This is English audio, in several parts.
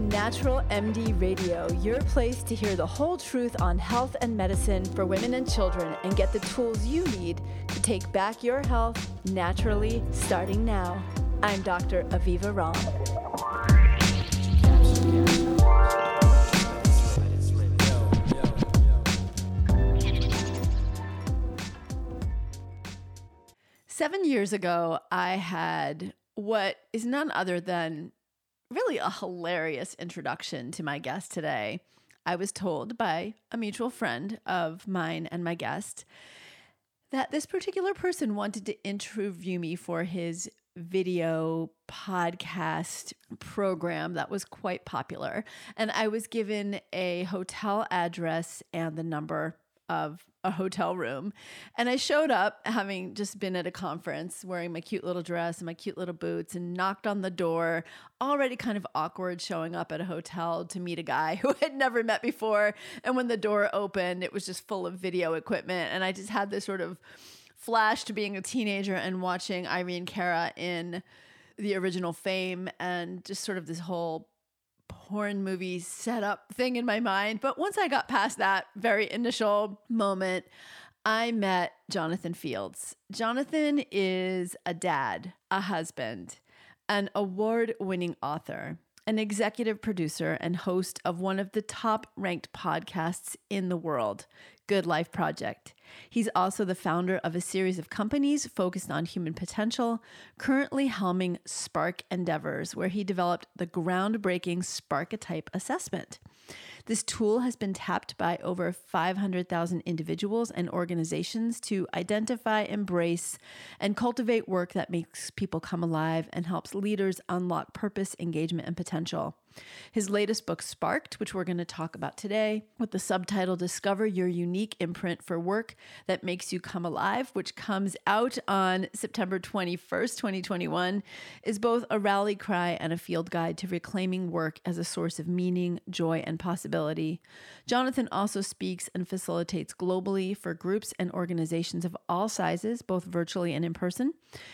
Natural MD Radio, your place to hear the whole truth on health and medicine for women and children and get the tools you need to take back your health naturally starting now. I'm Dr. Aviva Romm. Seven years ago, I had what is none other than really a hilarious introduction to my guest today. I was told by a mutual friend of mine and my guest that this particular person wanted to interview me for his video podcast program that was quite popular. And I was given a hotel address and the number of a hotel room. And I showed up having just been at a conference wearing my cute little dress and my cute little boots and knocked on the door, already kind of awkward showing up at a hotel to meet a guy who had never met before. And when the door opened, it was just full of video equipment. And I just had this sort of flash to being a teenager and watching Irene Cara in the original Fame and just sort of this whole porn movie setup thing in my mind. But once I got past that very initial moment, I met Jonathan Fields. Jonathan is a dad, a husband, an award winning author, an executive producer, and host of one of the top ranked podcasts in the world, Good Life Project. He's also the founder of a series of companies focused on human potential, currently helming Spark Endeavors, where he developed the groundbreaking Sparketype assessment. This tool has been tapped by over 500,000 individuals and organizations to identify, embrace, and cultivate work that makes people come alive and helps leaders unlock purpose, engagement, and potential. His latest book, Sparked, which we're going to talk about today, with the subtitle Discover Your Unique Imprint for Work That Makes You Come Alive, which comes out on September 21st, 2021, is both a rally cry and a field guide to reclaiming work as a source of meaning, joy, and possibility. Jonathan also speaks and facilitates globally for groups and organizations of all sizes, both virtually and in person.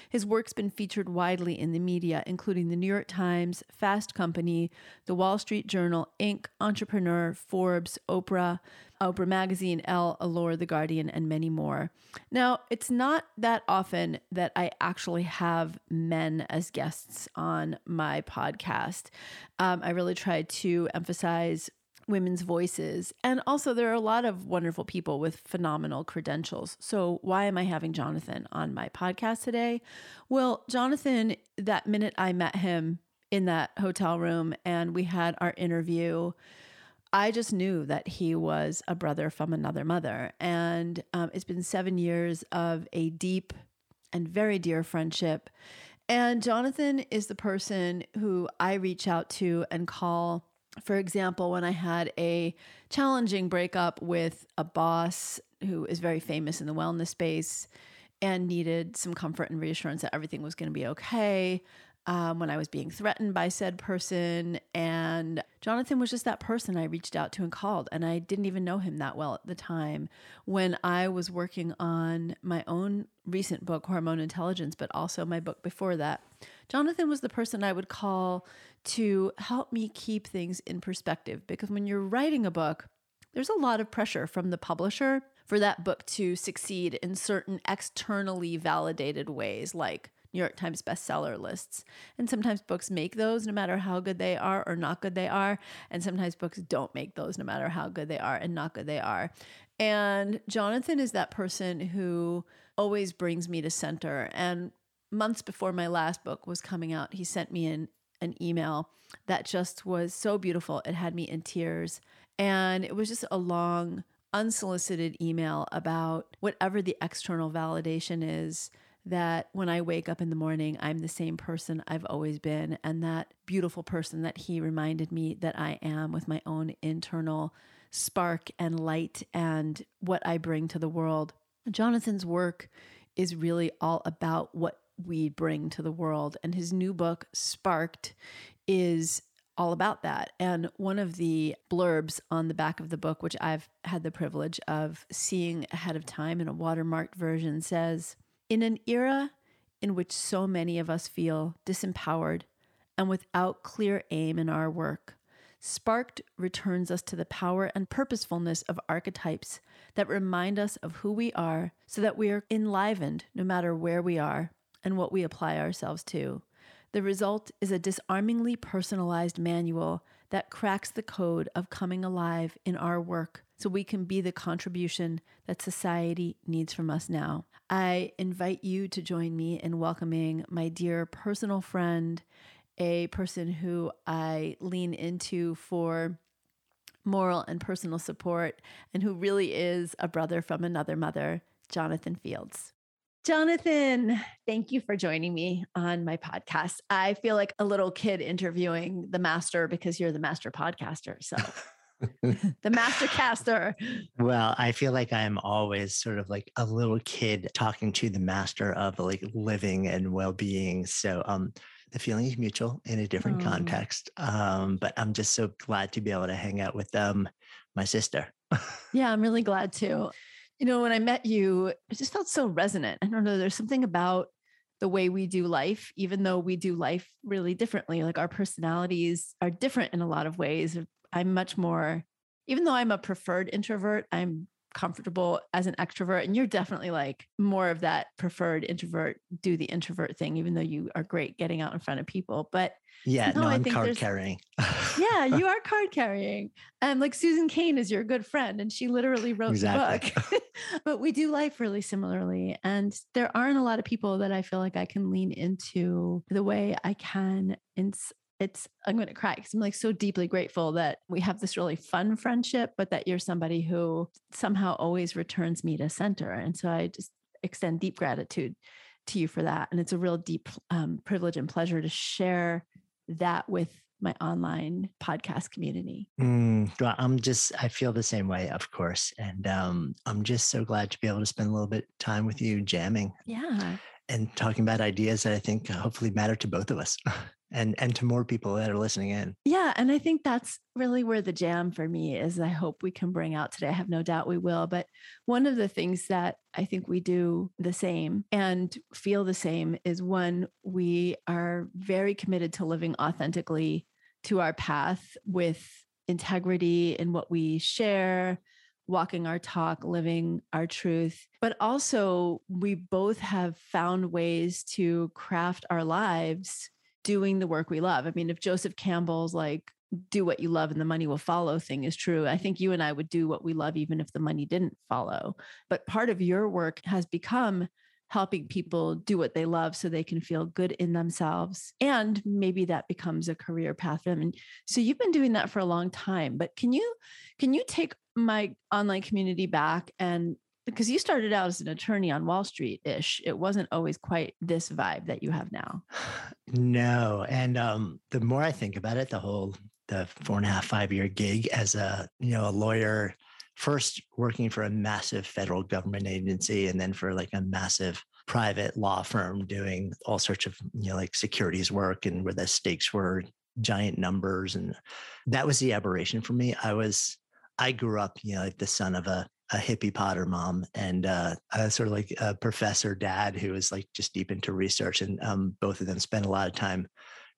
His work's been featured widely in the media, including the New York Times, Fast Company, the Wall Street Journal, Inc., Entrepreneur, Forbes, Oprah, Oprah Magazine, Elle, Allure, The Guardian, and many more. Now, it's not that often that I actually have men as guests on my podcast. Um, I really try to emphasize women's voices. And also, there are a lot of wonderful people with phenomenal credentials. So, why am I having Jonathan on my podcast today? Well, Jonathan, that minute I met him, in that hotel room and we had our interview, I just knew that he was a brother from another mother. And um, it's been seven years of a deep and very dear friendship. And Jonathan is the person who I reach out to and call. For example, when I had a challenging breakup with a boss who is very famous in the wellness space and needed some comfort and reassurance that everything was going to be okay um, when I was being threatened by said person. And Jonathan was just that person I reached out to and called. And I didn't even know him that well at the time when I was working on my own recent book, Hormone Intelligence, but also my book before that. Jonathan was the person I would call to help me keep things in perspective because when you're writing a book, there's a lot of pressure from the publisher for that book to succeed in certain externally validated ways, like New York Times bestseller lists. And sometimes books make those no matter how good they are or not good they are. And sometimes books don't make those no matter how good they are and not good they are. And Jonathan is that person who always brings me to center. And months before my last book was coming out, he sent me an, an email that just was so beautiful. It had me in tears. And it was just a long, unsolicited email about whatever the external validation is that when I wake up in the morning, I'm the same person I've always been, and that beautiful person that he reminded me that I am with my own internal spark and light and what I bring to the world. Jonathan's work is really all about what we bring to the world, and his new book, Sparked, is all about that. And one of the blurbs on the back of the book, which I've had the privilege of seeing ahead of time in a watermarked version, says, in an era in which so many of us feel disempowered and without clear aim in our work, Sparked returns us to the power and purposefulness of archetypes that remind us of who we are so that we are enlivened no matter where we are and what we apply ourselves to. The result is a disarmingly personalized manual that cracks the code of coming alive in our work so we can be the contribution that society needs from us now. I invite you to join me in welcoming my dear personal friend a person who I lean into for moral and personal support, and who really is a brother from another mother, Jonathan Fields. Jonathan, thank you for joining me on my podcast. I feel like a little kid interviewing the master because you're the master podcaster. So, the master caster. Well, I feel like I'm always sort of like a little kid talking to the master of like living and well being. So, um, the feeling is mutual in a different oh. context. Um, but I'm just so glad to be able to hang out with them, my sister. yeah, I'm really glad too. You know, when I met you, it just felt so resonant. I don't know, there's something about the way we do life, even though we do life really differently. Like our personalities are different in a lot of ways. I'm much more, even though I'm a preferred introvert, I'm comfortable as an extrovert and you're definitely like more of that preferred introvert do the introvert thing even though you are great getting out in front of people but yeah no, i'm card carrying yeah you are card carrying and like susan cain is your good friend and she literally wrote exactly. the book but we do life really similarly and there aren't a lot of people that i feel like i can lean into the way i can in it's i'm going to cry because i'm like so deeply grateful that we have this really fun friendship but that you're somebody who somehow always returns me to center and so i just extend deep gratitude to you for that and it's a real deep um, privilege and pleasure to share that with my online podcast community. Mm, well, i'm just i feel the same way of course and um, i'm just so glad to be able to spend a little bit time with you jamming yeah. and talking about ideas that i think hopefully matter to both of us and and to more people that are listening in. Yeah, and I think that's really where the jam for me is I hope we can bring out today. I have no doubt we will, but one of the things that I think we do the same and feel the same is when we are very committed to living authentically to our path with integrity in what we share, walking our talk, living our truth. But also, we both have found ways to craft our lives doing the work we love. I mean, if Joseph Campbell's like, do what you love and the money will follow thing is true, I think you and I would do what we love even if the money didn't follow. But part of your work has become helping people do what they love so they can feel good in themselves and maybe that becomes a career path for them and so you've been doing that for a long time but can you can you take my online community back and because you started out as an attorney on Wall Street ish. It wasn't always quite this vibe that you have now. No. And um, the more I think about it, the whole the four and a half, five year gig as a, you know, a lawyer, first working for a massive federal government agency and then for like a massive private law firm doing all sorts of, you know, like securities work and where the stakes were giant numbers. And that was the aberration for me. I was I grew up, you know, like the son of a a hippie Potter mom and uh, a sort of like a professor dad who was like just deep into research. And um, both of them spent a lot of time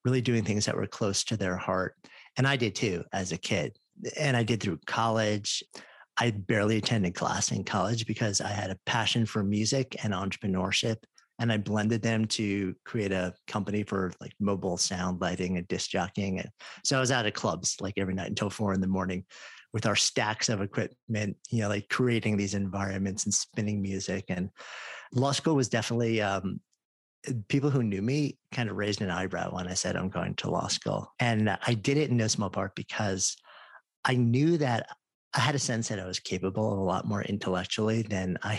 really doing things that were close to their heart. And I did too as a kid. And I did through college. I barely attended class in college because I had a passion for music and entrepreneurship. And I blended them to create a company for like mobile sound lighting and disc jockeying. And so I was out at clubs like every night until four in the morning with our stacks of equipment, you know, like creating these environments and spinning music. And law school was definitely um, people who knew me kind of raised an eyebrow when I said I'm going to law school. And I did it in no small part because I knew that I had a sense that I was capable of a lot more intellectually than I,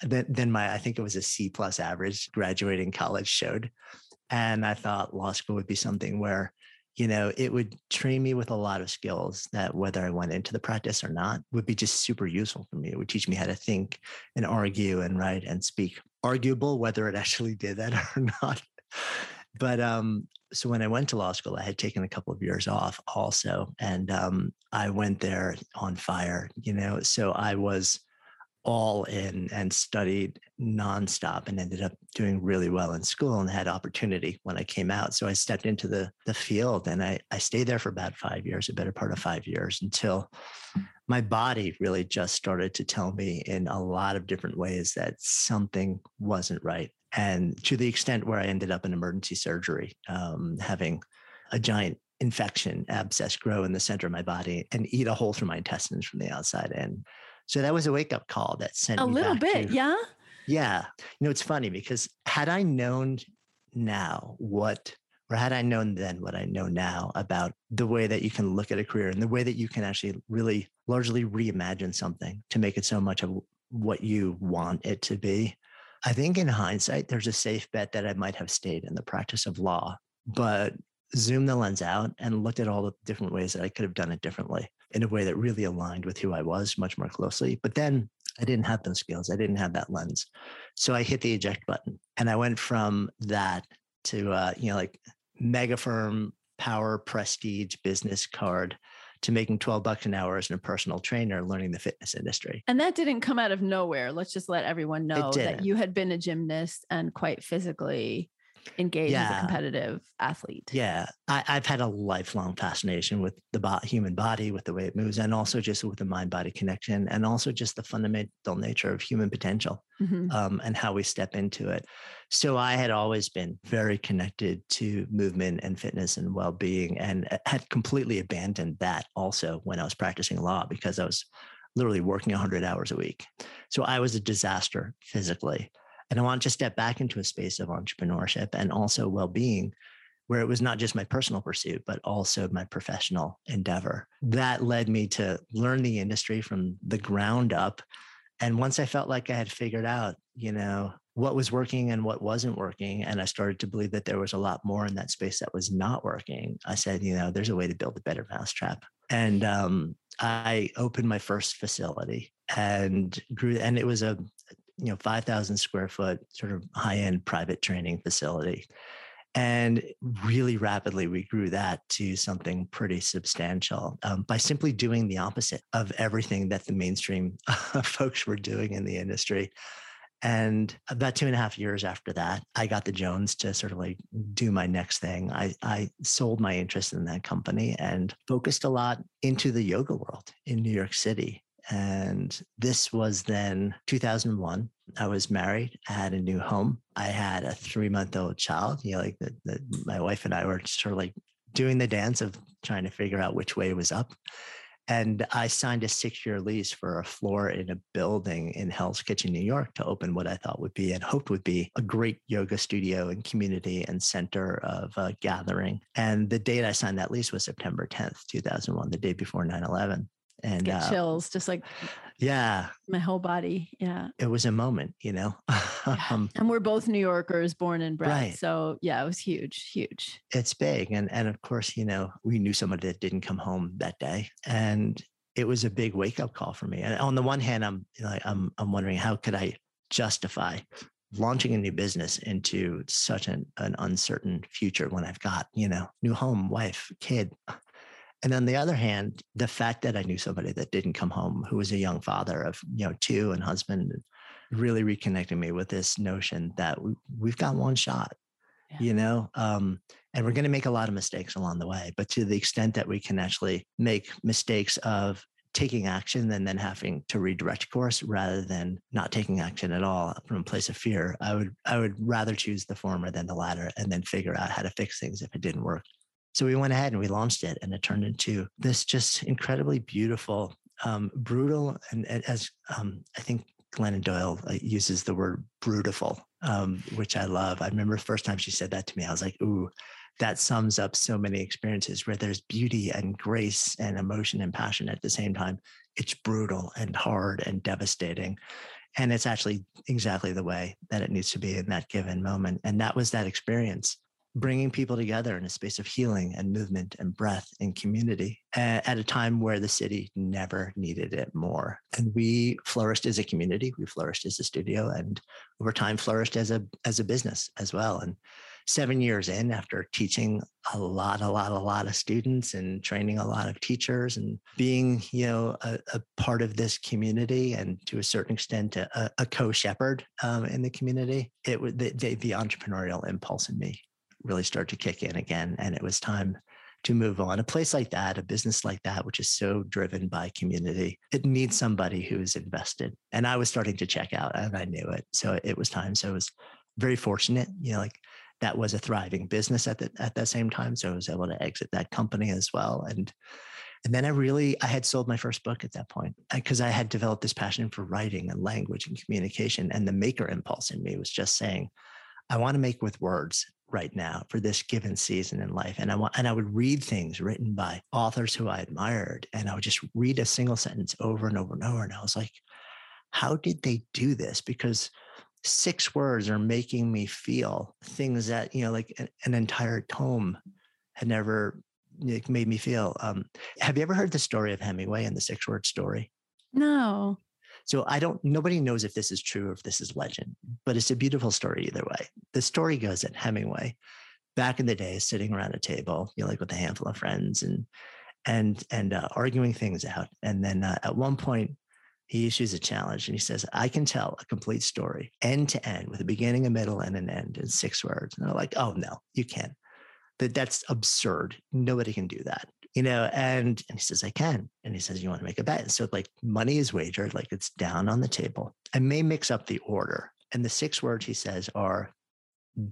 than, than my I think it was a C plus average graduating college showed. And I thought law school would be something where you know, it would train me with a lot of skills that whether I went into the practice or not would be just super useful for me. It would teach me how to think and argue and write and speak. Arguable whether it actually did that or not. But um, so when I went to law school, I had taken a couple of years off also. And um, I went there on fire, you know. So I was all in and studied nonstop and ended up doing really well in school and had opportunity when I came out. So I stepped into the the field and I, I stayed there for about five years, a better part of five years until my body really just started to tell me in a lot of different ways that something wasn't right. And to the extent where I ended up in emergency surgery, um, having a giant infection abscess grow in the center of my body and eat a hole through my intestines from the outside in. So that was a wake up call that sent a little bit, to, yeah. Yeah. You know, it's funny because had I known now what, or had I known then what I know now about the way that you can look at a career and the way that you can actually really largely reimagine something to make it so much of what you want it to be. I think in hindsight, there's a safe bet that I might have stayed in the practice of law, but zoomed the lens out and looked at all the different ways that I could have done it differently in a way that really aligned with who I was much more closely. But then I didn't have those skills. I didn't have that lens. So I hit the eject button and I went from that to, uh, you know, like mega firm, power, prestige, business card to making 12 bucks an hour as a personal trainer learning the fitness industry. And that didn't come out of nowhere. Let's just let everyone know that you had been a gymnast and quite physically engage yeah. as a competitive athlete. Yeah, I, have had a lifelong fascination with the bo- human body, with the way it moves, and also just with the mind body connection, and also just the fundamental nature of human potential mm-hmm. um, and how we step into it. So I had always been very connected to movement and fitness and well being, and had completely abandoned that also when I was practicing law because I was literally working 100 hours a week. So I was a disaster physically. And I wanted to step back into a space of entrepreneurship and also well being where it was not just my personal pursuit, but also my professional endeavor. That led me to learn the industry from the ground up. And once I felt like I had figured out, you know, what was working and what wasn't working, and I started to believe that there was a lot more in that space that was not working, I said, you know, there's a way to build a better mousetrap. And um, I opened my first facility and grew, and it was a you know 5000 square foot sort of high end private training facility and really rapidly we grew that to something pretty substantial um, by simply doing the opposite of everything that the mainstream folks were doing in the industry and about two and a half years after that, I got the Jones to sort of like do my next thing. I, I sold my interest in that company and focused a lot into the yoga world in New York City. And this was then 2001. I was married. I had a new home. I had a three month old child. You know, like the, the, my wife and I were sort of like doing the dance of trying to figure out which way was up. And I signed a six year lease for a floor in a building in Hell's Kitchen, New York to open what I thought would be and hoped would be a great yoga studio and community and center of uh, gathering. And the date I signed that lease was September 10th, 2001, the day before 9 11 and Get uh, chills just like yeah. my whole body yeah. It was a moment you know? Um, and we're both new yorkers born and bred right. so yeah it was huge huge. It's big and and of course you know we knew somebody that didn't come home that day and it was a big wake up call for me and on the one hand i'm like i'm i'm wondering how could i justify launching a new business into such an, an uncertain future when I've got, you know, new home, wife, kid, and on the other hand, the fact that I knew somebody that didn't come home, who was a young father of you know two and husband, really reconnected me with this notion that we, we've got one shot, yeah. you know, um, and we're going to make a lot of mistakes along the way. But to the extent that we can actually make mistakes of taking action and then having to redirect course rather than not taking action at all from a place of fear, I would I would rather choose the former than the latter, and then figure out how to fix things if it didn't work. So we went ahead and we launched it, and it turned into this just incredibly beautiful, um, brutal, and, and as um, I think Glennon Doyle uh, uses the word brutiful, um, which I love. I remember the first time she said that to me, I was like, ooh, that sums up so many experiences where there's beauty and grace and emotion and passion at the same time. It's brutal and hard and devastating. And it's actually exactly the way that it needs to be in that given moment. And that was that experience bringing people together in a space of healing and movement and breath and community at a time where the city never needed it more. And we flourished as a community, we flourished as a studio, and over time flourished as a as a business as well. And seven years in after teaching a lot, a lot, a lot of students and training a lot of teachers and being, you know, a, a part of this community and to a certain extent a, a co-shepherd um, in the community, it would the, the, the entrepreneurial impulse in me really started to kick in again, and it was time to move on. A place like that, a business like that, which is so driven by community, it needs somebody who is invested. And I was starting to check out, and I knew it, so it was time. So it was very fortunate, you know, like that was a thriving business at the, at that same time. So I was able to exit that company as well. And and then I really I had sold my first book at that point uh, because I had developed this passion for writing and language and communication. And the maker impulse in me was just saying, I want to make with words right now for this given season in life. And I want and I would read things written by authors who I admired. And I would just read a single sentence over and over and over. And I was like, how did they do this? Because six words are making me feel things that you know like an, an entire tome had never made me feel um, have you ever heard the story of hemingway and the six word story no so i don't nobody knows if this is true or if this is legend but it's a beautiful story either way the story goes that hemingway back in the day sitting around a table you know like with a handful of friends and and and uh, arguing things out and then uh, at one point he issues a challenge and he says, I can tell a complete story end to end with a beginning, a middle, and an end in six words. And they're like, oh, no, you can't. That that's absurd. Nobody can do that. You know, and, and he says, I can. And he says, You want to make a bet? And so like money is wagered, like it's down on the table. I may mix up the order. And the six words he says are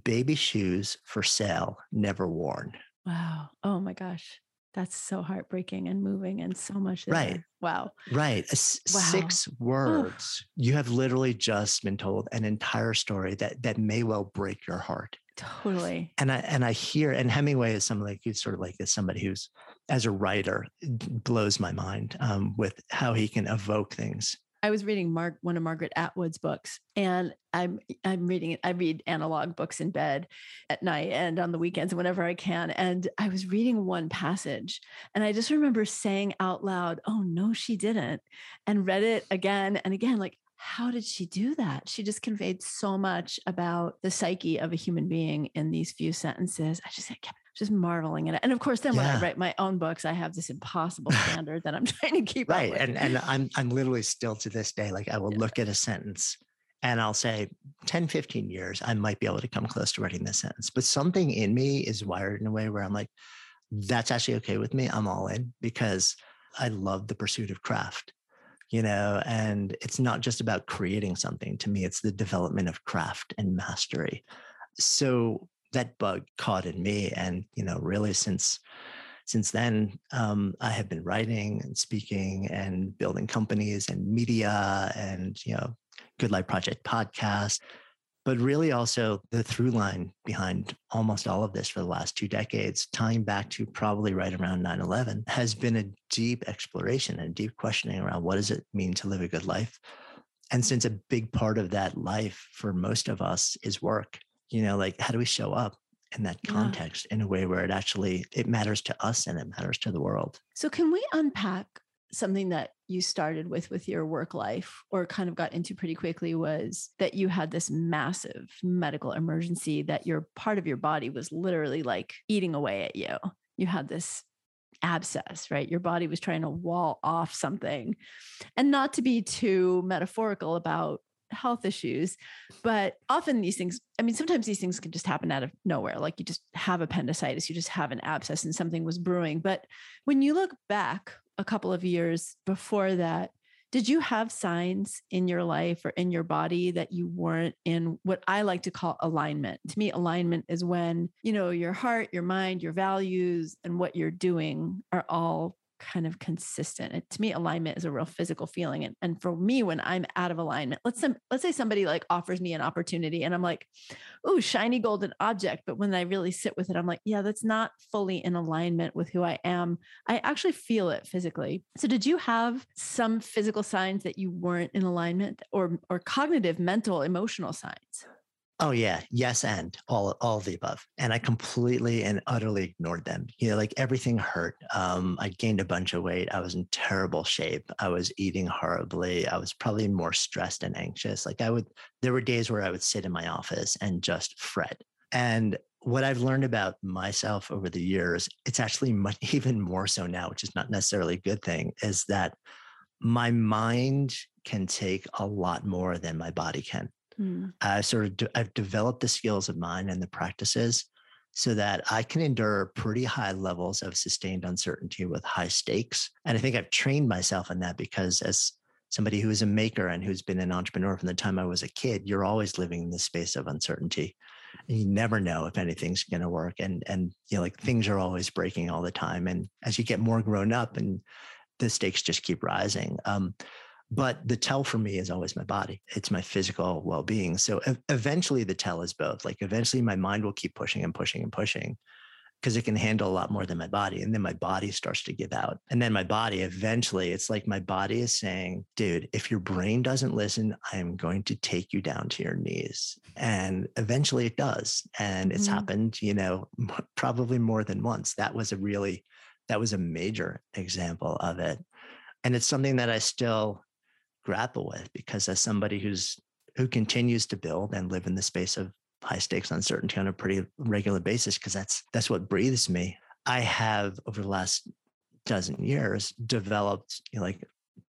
baby shoes for sale, never worn. Wow. Oh my gosh. That's so heartbreaking and moving and so much. There. Right. Wow. Right. wow. Six words. You have literally just been told an entire story that that may well break your heart. Totally. And I and I hear and Hemingway is something like he's sort of like as somebody who's as a writer blows my mind um, with how he can evoke things I was reading Mark one of Margaret Atwood's books, and I'm I'm reading I read analog books in bed at night and on the weekends whenever I can. And I was reading one passage, and I just remember saying out loud, "Oh no, she didn't," and read it again and again, like. How did she do that? She just conveyed so much about the psyche of a human being in these few sentences. I just kept just marveling at it. And of course, then yeah. when I write my own books, I have this impossible standard that I'm trying to keep right. And and I'm I'm literally still to this day, like I will yeah. look at a sentence and I'll say 10, 15 years, I might be able to come close to writing this sentence. But something in me is wired in a way where I'm like, that's actually okay with me. I'm all in because I love the pursuit of craft, you know, and it's not just about creating something. To me, it's the development of craft and mastery. So that bug caught in me and you know really since since then um, i have been writing and speaking and building companies and media and you know good life project podcast but really also the through line behind almost all of this for the last two decades tying back to probably right around 9-11 has been a deep exploration and deep questioning around what does it mean to live a good life? And since a big part of that life for most of us is work you know like how do we show up in that context yeah. in a way where it actually it matters to us and it matters to the world so can we unpack something that you started with with your work life or kind of got into pretty quickly was that you had this massive medical emergency that your part of your body was literally like eating away at you you had this abscess, right? Your body was trying to wall off something. And not to be too metaphorical about health issues. But often these things, I mean, sometimes these things can just happen out of nowhere. Like you just have appendicitis, you just have an abscess and something was brewing. But when you look back a couple of years before that, did you have signs in your life or in your body that you weren't in what I like to call alignment? To me, alignment is when, you know, your heart, your mind, your values, and what you're doing are all kind of consistent. It, to me, alignment is a real physical feeling. And, and for me, when I'm out of alignment, let's some, let's say somebody like offers me an opportunity and I'm like, oh, shiny golden object. But when I really sit with it, I'm like, yeah, that's not fully in alignment with who I am. I actually feel it physically. So did you have some physical signs that you weren't in alignment or or cognitive, mental, emotional signs? Oh yeah, yes, and all all the above. And I completely and utterly ignored them. You know, like everything hurt. Um, I gained a bunch of weight. I was in terrible shape. I was eating horribly. I was probably more stressed and anxious. Like I would, there were days where I would sit in my office and just fret. And what I've learned about myself over the years, it's actually much, even more so now, which is not necessarily a good thing, is that my mind can take a lot more than my body can. Mm. I sort of, de- I've developed the skills of mine and the practices so that I can endure pretty high levels of sustained uncertainty with high stakes. And I think I've trained myself in that because as somebody who is a maker and who's been an entrepreneur from the time I was a kid, you're always living in the space of uncertainty. You never know if anything's going to work. And, and, you know, like things are always breaking all the time. And as you get more grown up and the stakes just keep rising. Um, but the tell for me is always my body. It's my physical well being. So eventually the tell is both. Like eventually my mind will keep pushing and pushing and pushing because it can handle a lot more than my body. And then my body starts to give out. And then my body eventually, it's like my body is saying, dude, if your brain doesn't listen, I am going to take you down to your knees. And eventually it does. And it's mm-hmm. happened, you know, probably more than once. That was a really, that was a major example of it. And it's something that I still grapple with because as somebody who's who continues to build and live in the space of high stakes uncertainty on a pretty regular basis because that's that's what breathes me i have over the last dozen years developed you know, like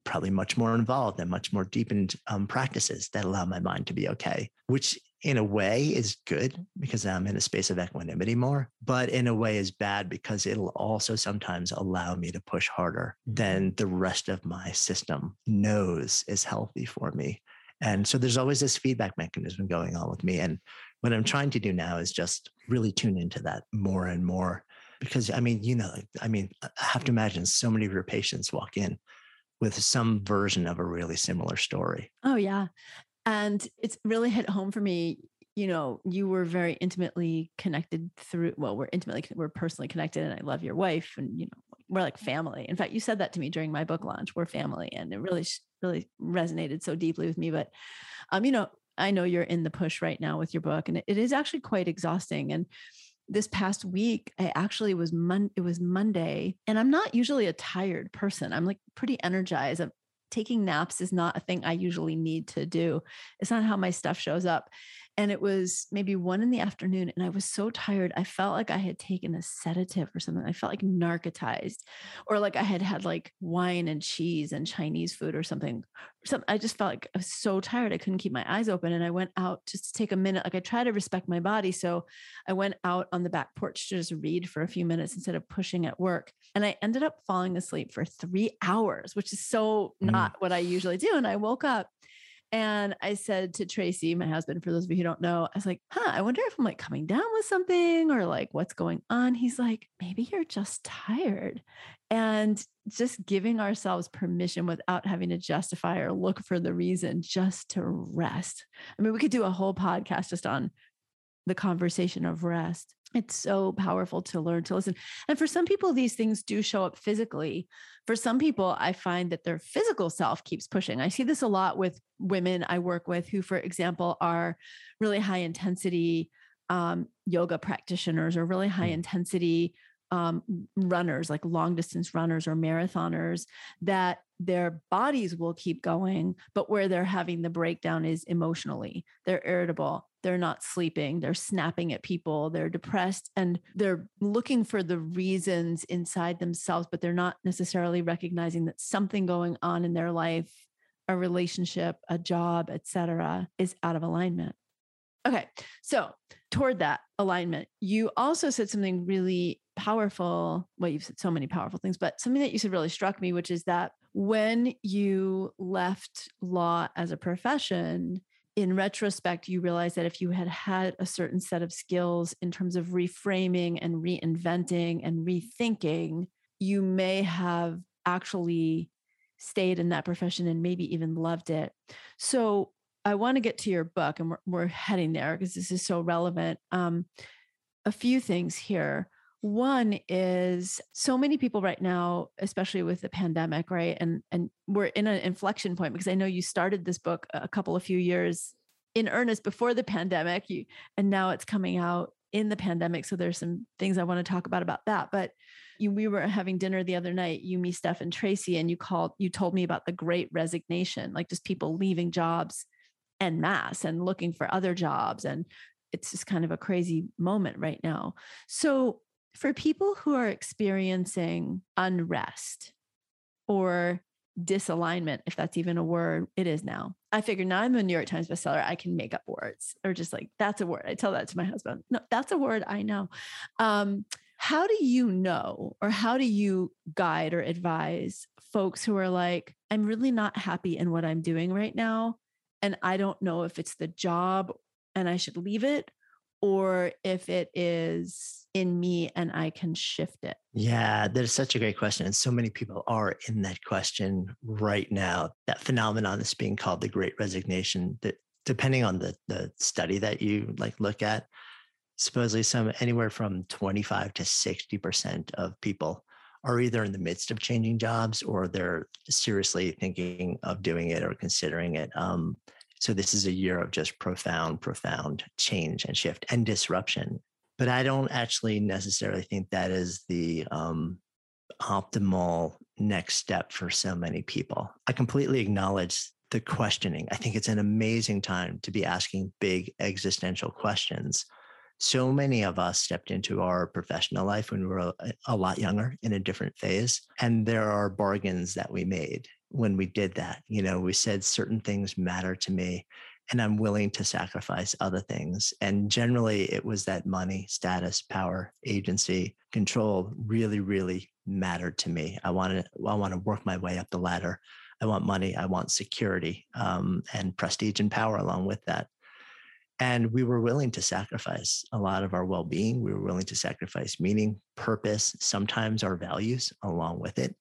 probably much more involved and much more deepened um, practices that allow my mind to be okay which in a way is good because I'm in a space of equanimity more, but in a way is bad because it'll also sometimes allow me to push harder mm-hmm. than the rest of my system knows is healthy for me. And so there's always this feedback mechanism going on with me. And what I'm trying to do now is just really tune into that more and more. Because I mean, you know, I mean, I have to imagine so many of your patients walk in with some version of a really similar story. Oh, yeah. And it's really hit home for me. You know, you were very intimately connected through, well, we're intimately, we're personally connected, and I love your wife, and, you know, we're like family. In fact, you said that to me during my book launch. We're family. And it really, really resonated so deeply with me. But, um, you know, I know you're in the push right now with your book, and it, it is actually quite exhausting. And this past week, I actually was Mon- it was Monday, and I'm not usually a tired person. I'm like pretty energized. I'm, taking naps is not a thing I usually need to do. It's not how my stuff shows up. And it was maybe one in the afternoon, and I was so tired. I felt like I had taken a sedative or something. I felt like narcotized, or like I had had like wine and cheese and Chinese food or something. Some I just felt like I was so tired. I couldn't keep my eyes open, and I went out just to take a minute. Like I try to respect my body, so I went out on the back porch to just read for a few minutes instead of pushing at work. And I ended up falling asleep for three hours, which is so mm. not what I usually do. And I woke up and I said to Tracy, my husband, for those of you who don't know, I was like, huh, I wonder if I'm like coming down with something or like what's going on. He's like, maybe you're just tired. And just giving ourselves permission without having to justify or look for the reason just to rest. I mean, we could do a whole podcast just on the conversation of rest. It's so powerful to learn to listen. And for some people, these things do show up physically. For some people, I find that their physical self keeps pushing. I see this a lot with women I work with who, for example, are really high intensity um, yoga practitioners or really high mm. intensity um, runners, like long distance runners or marathoners, that their bodies will keep going, but where they're having the breakdown is emotionally. They're irritable, they're not sleeping, they're snapping at people, they're depressed, and they're looking for the reasons inside themselves, but they're not necessarily recognizing that something going on in their life, a relationship, a job, etc., is out of alignment. Okay, so toward that alignment, you also said something really powerful. Well, you've said so many powerful things, but something that you said really struck me, which is that when you left law as a profession, in retrospect, you realize that if you had had a certain set of skills in terms of reframing and reinventing and rethinking, you may have actually stayed in that profession and maybe even loved it. So, I want to get to your book, and we're, we're heading there because this is so relevant. Um, a few things here. One is so many people right now, especially with the pandemic, right? And and we're in an inflection point because I know you started this book a couple of few years in earnest before the pandemic, you, and now it's coming out in the pandemic. So there's some things I want to talk about about that. But you, we were having dinner the other night, you, me, Steph, and Tracy, and you called, you told me about the great resignation, like just people leaving jobs en masse and looking for other jobs and it's just kind of a crazy moment right now. So, for people who are experiencing unrest or disalignment, if that's even a word, it is now. I figure now I'm a New York Times bestseller, I can make up words or just like, that's a word. I tell that to my husband. No, that's a word I know. Um, how do you know, or how do you guide or advise folks who are like, I'm really not happy in what I'm doing right now? And I don't know if it's the job and I should leave it or if it is in me and I can shift it? Yeah, that is such a great question. And so many people are in that question right now. That phenomenon is being called the great resignation that depending on the the study that you like look at, supposedly some anywhere from 25 to 60% of people are either in the midst of changing jobs or they're seriously thinking of doing it or considering it. Um, so this is a year of just profound, profound change and shift and disruption. But I don't actually necessarily think that is the um, optimal next step for so many people. I completely acknowledge the questioning. I think it's an amazing time to be asking big existential questions. So many of us stepped into our professional life when we were a, a lot younger in a different phase. And there are bargains that we made when we did that. You know, we said certain things matter to me and I'm willing to sacrifice other things. And generally, it was that money, status, power, agency, control really, really mattered to me. I wanted, I want to work my way up the ladder. I want money. I want security um, and prestige and power along with that. And we were willing to sacrifice a lot of our well being. We were willing to sacrifice meaning, purpose, sometimes our values along with it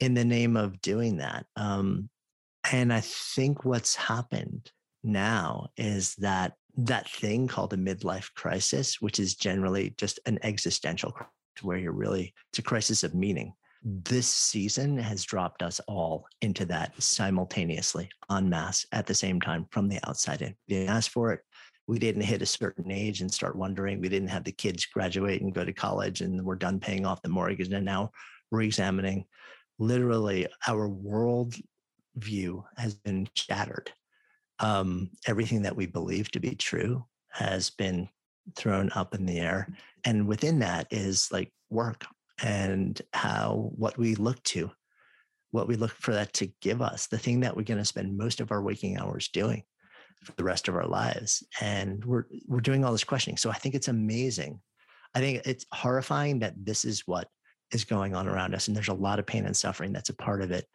in the name of doing that. Um, and I think what's happened now is that that thing called a midlife crisis, which is generally just an existential crisis where you're really, it's a crisis of meaning. This season has dropped us all into that simultaneously en masse at the same time from the outside in. We didn't ask for it. We didn't hit a certain age and start wondering. We didn't have the kids graduate and go to college and we're done paying off the mortgage. And now we're examining literally our world view has been shattered. Um, everything that we believe to be true has been thrown up in the air. And within that is like work and how what we look to, what we look for that to give us, the thing that we're going to spend most of our waking hours doing for the rest of our lives. And we're we're doing all this questioning. So I think it's amazing. I think it's horrifying that this is what is going on around us. And there's a lot of pain and suffering that's a part of it.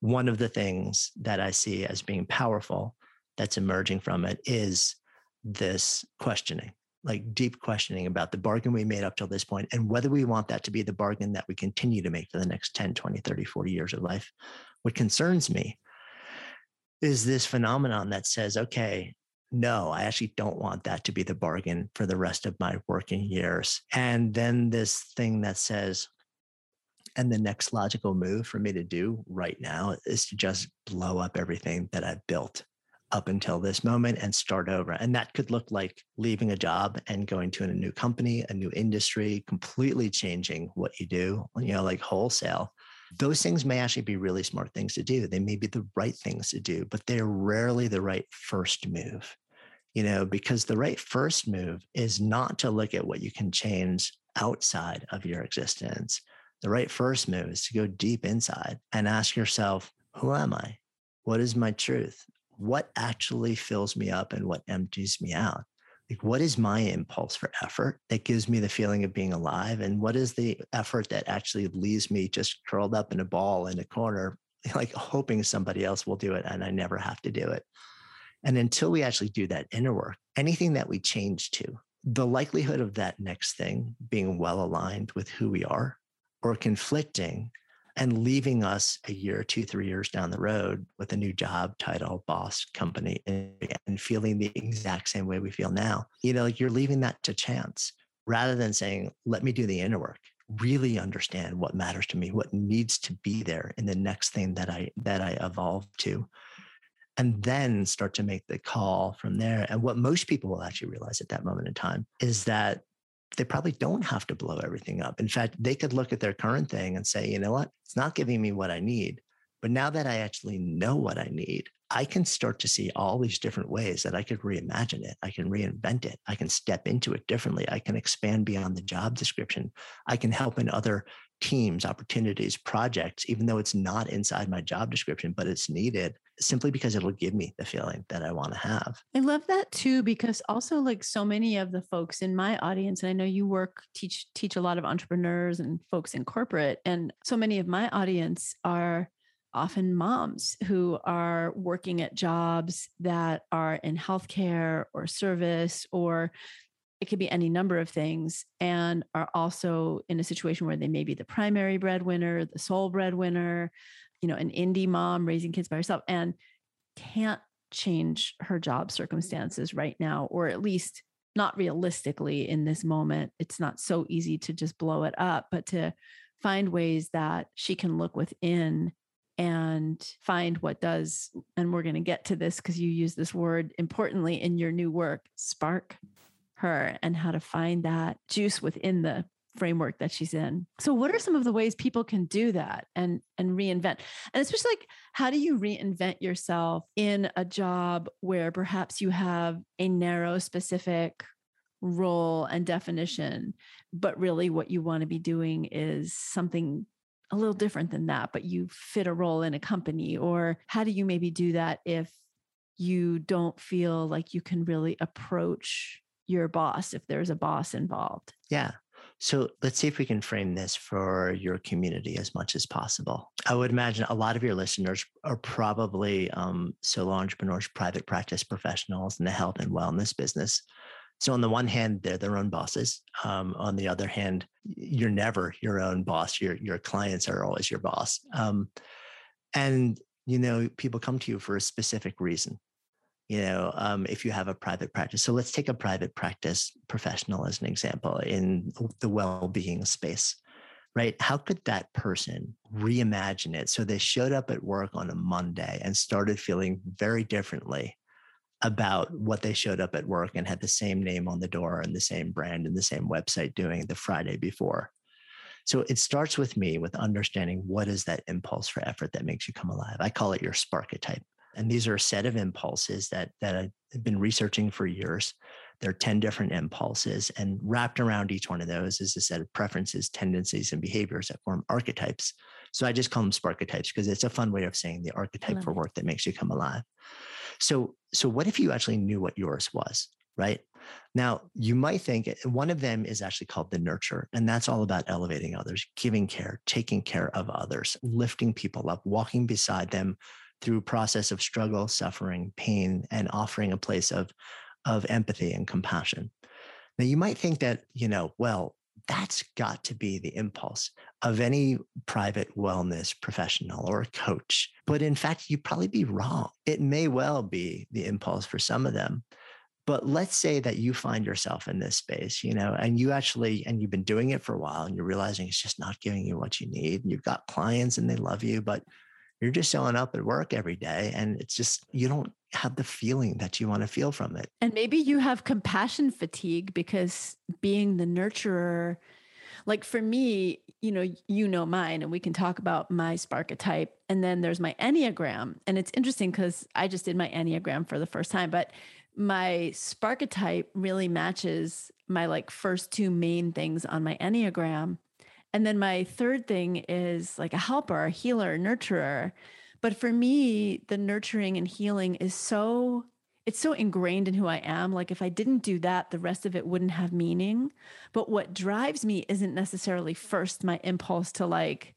One of the things that I see as being powerful that's emerging from it is this questioning, like deep questioning about the bargain we made up till this point and whether we want that to be the bargain that we continue to make for the next 10, 20, 30, 40 years of life. What concerns me is this phenomenon that says, okay, no, I actually don't want that to be the bargain for the rest of my working years. And then this thing that says, and the next logical move for me to do right now is to just blow up everything that I've built up until this moment and start over. And that could look like leaving a job and going to a new company, a new industry, completely changing what you do, you know, like wholesale. Those things may actually be really smart things to do. They may be the right things to do, but they're rarely the right first move, you know, because the right first move is not to look at what you can change outside of your existence the right first move is to go deep inside and ask yourself, who am I? What is my truth? What actually fills me up and what empties me out? Like, what is my impulse for effort that gives me the feeling of being alive? And what is the effort that actually leaves me just curled up in a ball in a corner, like hoping somebody else will do it and I never have to do it? And until we actually do that inner work, anything that we change to, the likelihood of that next thing being well aligned with who we are or conflicting and leaving us a year, two, three years down the road with a new job, title, boss, company, and feeling the exact same way we feel now. You know, like you're leaving that to chance rather than saying, let me do the inner work, really understand what matters to me, what needs to be there in the next thing that I that I evolve to. And then start to make the call from there. And what most people will actually realize at that moment in time is that they probably don't have to blow everything up. In fact, they could look at their current thing and say, you know what, it's not giving me what I need. But now that I actually know what I need, I can start to see all these different ways that I could reimagine it. I can reinvent it. I can step into it differently. I can expand beyond the job description. I can help in other teams, opportunities, projects, even though it's not inside my job description, but it's needed simply because it'll give me the feeling that I want to have. I love that too, because also like so many of the folks in my audience, and I know you work, teach, teach a lot of entrepreneurs and folks in corporate, and so many of my audience are often moms who are working at jobs that are in healthcare or service or it could be any number of things and are also in a situation where they may be the primary breadwinner the sole breadwinner you know an indie mom raising kids by herself and can't change her job circumstances right now or at least not realistically in this moment. It's not so easy to just blow it up but to find ways that she can look within and find what does and we're going to get to this because you use this word importantly in your new work spark her and how to find that juice within the framework that she's in. So what are some of the ways people can do that and and reinvent? And especially like how do you reinvent yourself in a job where perhaps you have a narrow specific role and definition, but really what you want to be doing is something a little different than that, but you fit a role in a company or how do you maybe do that if you don't feel like you can really approach your boss if there's a boss involved. Yeah. So let's see if we can frame this for your community as much as possible. I would imagine a lot of your listeners are probably um, solo entrepreneurs, private practice professionals in the health and wellness business. So on the one hand, they're their own bosses. Um, on the other hand, you're never your own boss. Your your clients are always your boss. Um, and you know, people come to you for a specific reason you know um, if you have a private practice. So let's take a private practice professional as an example in the well-being space right? How could that person reimagine it? So they showed up at work on a monday and started feeling very differently about what they showed up at work and had the same name on the door and the same brand and the same website doing the friday before. So it starts with me with understanding what is that impulse for effort that makes you come alive. I call it your sparketype and these are a set of impulses that, that I've been researching for years. There are 10 different impulses, and wrapped around each one of those is a set of preferences, tendencies, and behaviors that form archetypes. So I just call them sparketypes because it's a fun way of saying the archetype for work that makes you come alive. So, so what if you actually knew what yours was, right? Now, you might think eh, one of them is actually called the nurture, and that's all about elevating others, giving care, taking care of others, lifting people up, walking beside them, through process of struggle, suffering, pain, and offering a place of, of empathy and compassion. Now, you might think that, you know, well, that's got to be the impulse of any private wellness professional or coach. But in fact, you'd probably be wrong. It may well be the impulse for some of them. But let's say that you find yourself in this space, you know, and you actually, and you've been doing it for a while and you're realizing it's just not giving you what you need. And you've got clients and they love you, but you're just showing up at work every day and it's just you don't have the feeling that you want to feel from it and maybe you have compassion fatigue because being the nurturer like for me you know you know mine and we can talk about my sparketype. and then there's my enneagram and it's interesting because i just did my enneagram for the first time but my sparketype really matches my like first two main things on my enneagram and then my third thing is like a helper, a healer, a nurturer. But for me, the nurturing and healing is so it's so ingrained in who I am. Like if I didn't do that, the rest of it wouldn't have meaning. But what drives me isn't necessarily first my impulse to like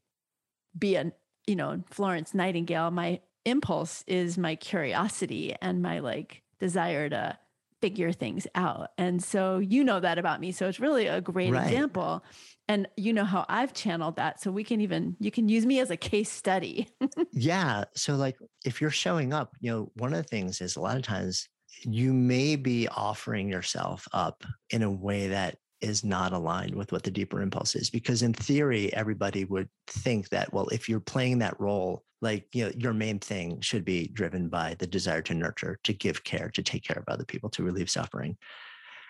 be a, you know, Florence Nightingale. My impulse is my curiosity and my like desire to figure things out. And so you know that about me. So it's really a great right. example and you know how I've channeled that. So we can even, you can use me as a case study. yeah. So, like, if you're showing up, you know, one of the things is a lot of times you may be offering yourself up in a way that is not aligned with what the deeper impulse is. Because in theory, everybody would think that, well, if you're playing that role, like, you know, your main thing should be driven by the desire to nurture, to give care, to take care of other people, to relieve suffering.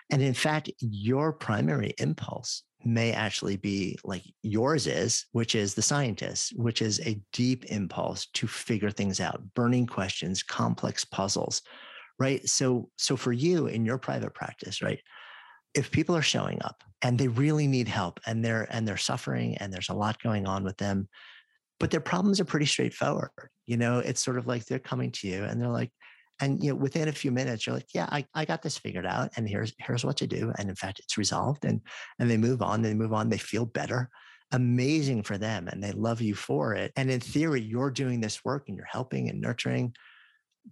And in fact, your primary impulse may actually be like yours is, which is the scientist, which is a deep impulse to figure things out, burning questions, complex puzzles, right? So, so for you in your private practice, right? If people are showing up and they really need help and they're and they're suffering and there's a lot going on with them, but their problems are pretty straightforward. You know, it's sort of like they're coming to you and they're like, and you know within a few minutes you're like yeah I, I got this figured out and here's here's what to do and in fact it's resolved and and they move on they move on they feel better amazing for them and they love you for it and in theory you're doing this work and you're helping and nurturing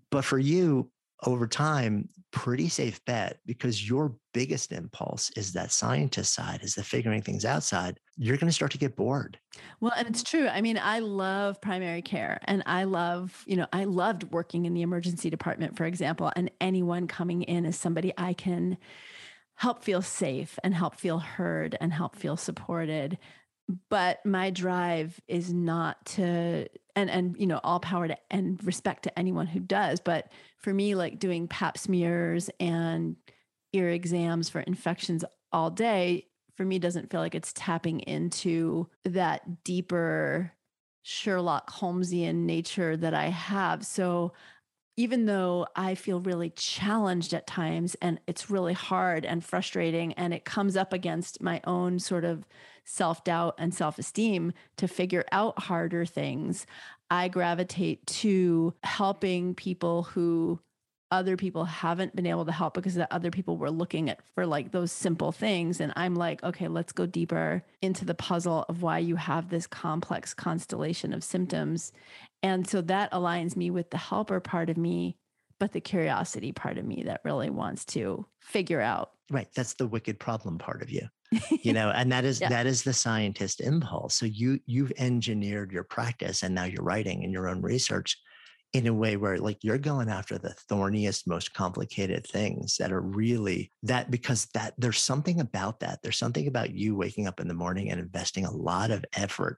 but for you over time, pretty safe bet because your biggest impulse is that scientist side, is the figuring things outside. You're going to start to get bored. Well, and it's true. I mean, I love primary care and I love, you know, I loved working in the emergency department, for example, and anyone coming in is somebody I can help feel safe and help feel heard and help feel supported but my drive is not to and and you know all power to and respect to anyone who does. But for me like doing pap smears and ear exams for infections all day for me doesn't feel like it's tapping into that deeper Sherlock Holmesian nature that I have. So even though I feel really challenged at times and it's really hard and frustrating and it comes up against my own sort of self doubt and self esteem to figure out harder things, I gravitate to helping people who other people haven't been able to help because the other people were looking at for like those simple things. And i'm like okay let's go deeper into the puzzle of why you have this complex constellation of symptoms. And so that aligns me with the helper part of me but the curiosity part of me that really wants to figure out right. That's the wicked problem part of you you know and that is yeah. that is the scientist impulse so you you've engineered your practice and now you're writing in your own research in a way where like you're going after the thorniest most complicated things that are really that because that there's something about that there's something about you waking up in the morning and investing a lot of effort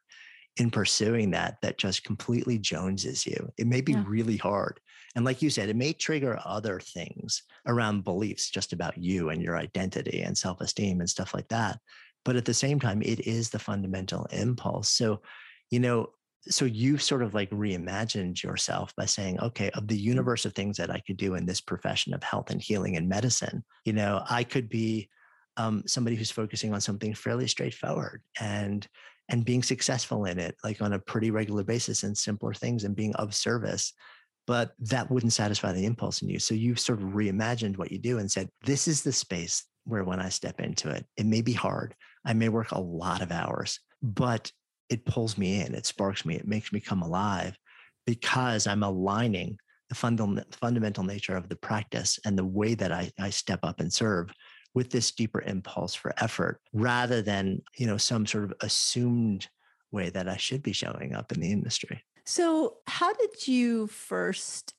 in pursuing that that just completely joneses you it may be yeah. really hard and like you said, it may trigger other things around beliefs just about you and your identity and self esteem and stuff like that. But at the same time, it is the fundamental impulse. So, you know, so you've sort of like reimagined yourself by saying, okay, of the mm-hmm. universe of things that I could do in this profession of health and healing and medicine, you know, I could be um, somebody who's focusing on something fairly straightforward and and being successful in it, like on a pretty regular basis and simpler things and being of service but that wouldn't satisfy the impulse in you. So you sort of reimagined what you do and said, this is the space where when I step into it, it may be hard. I may work a lot of hours, but it pulls me in, it sparks me, it makes me come alive because I'm aligning the funda- fundamental nature of the practice and the way that I, I step up and serve with this deeper impulse for effort rather than, you know, some sort of assumed way that I should be showing up in the industry. So, how did you first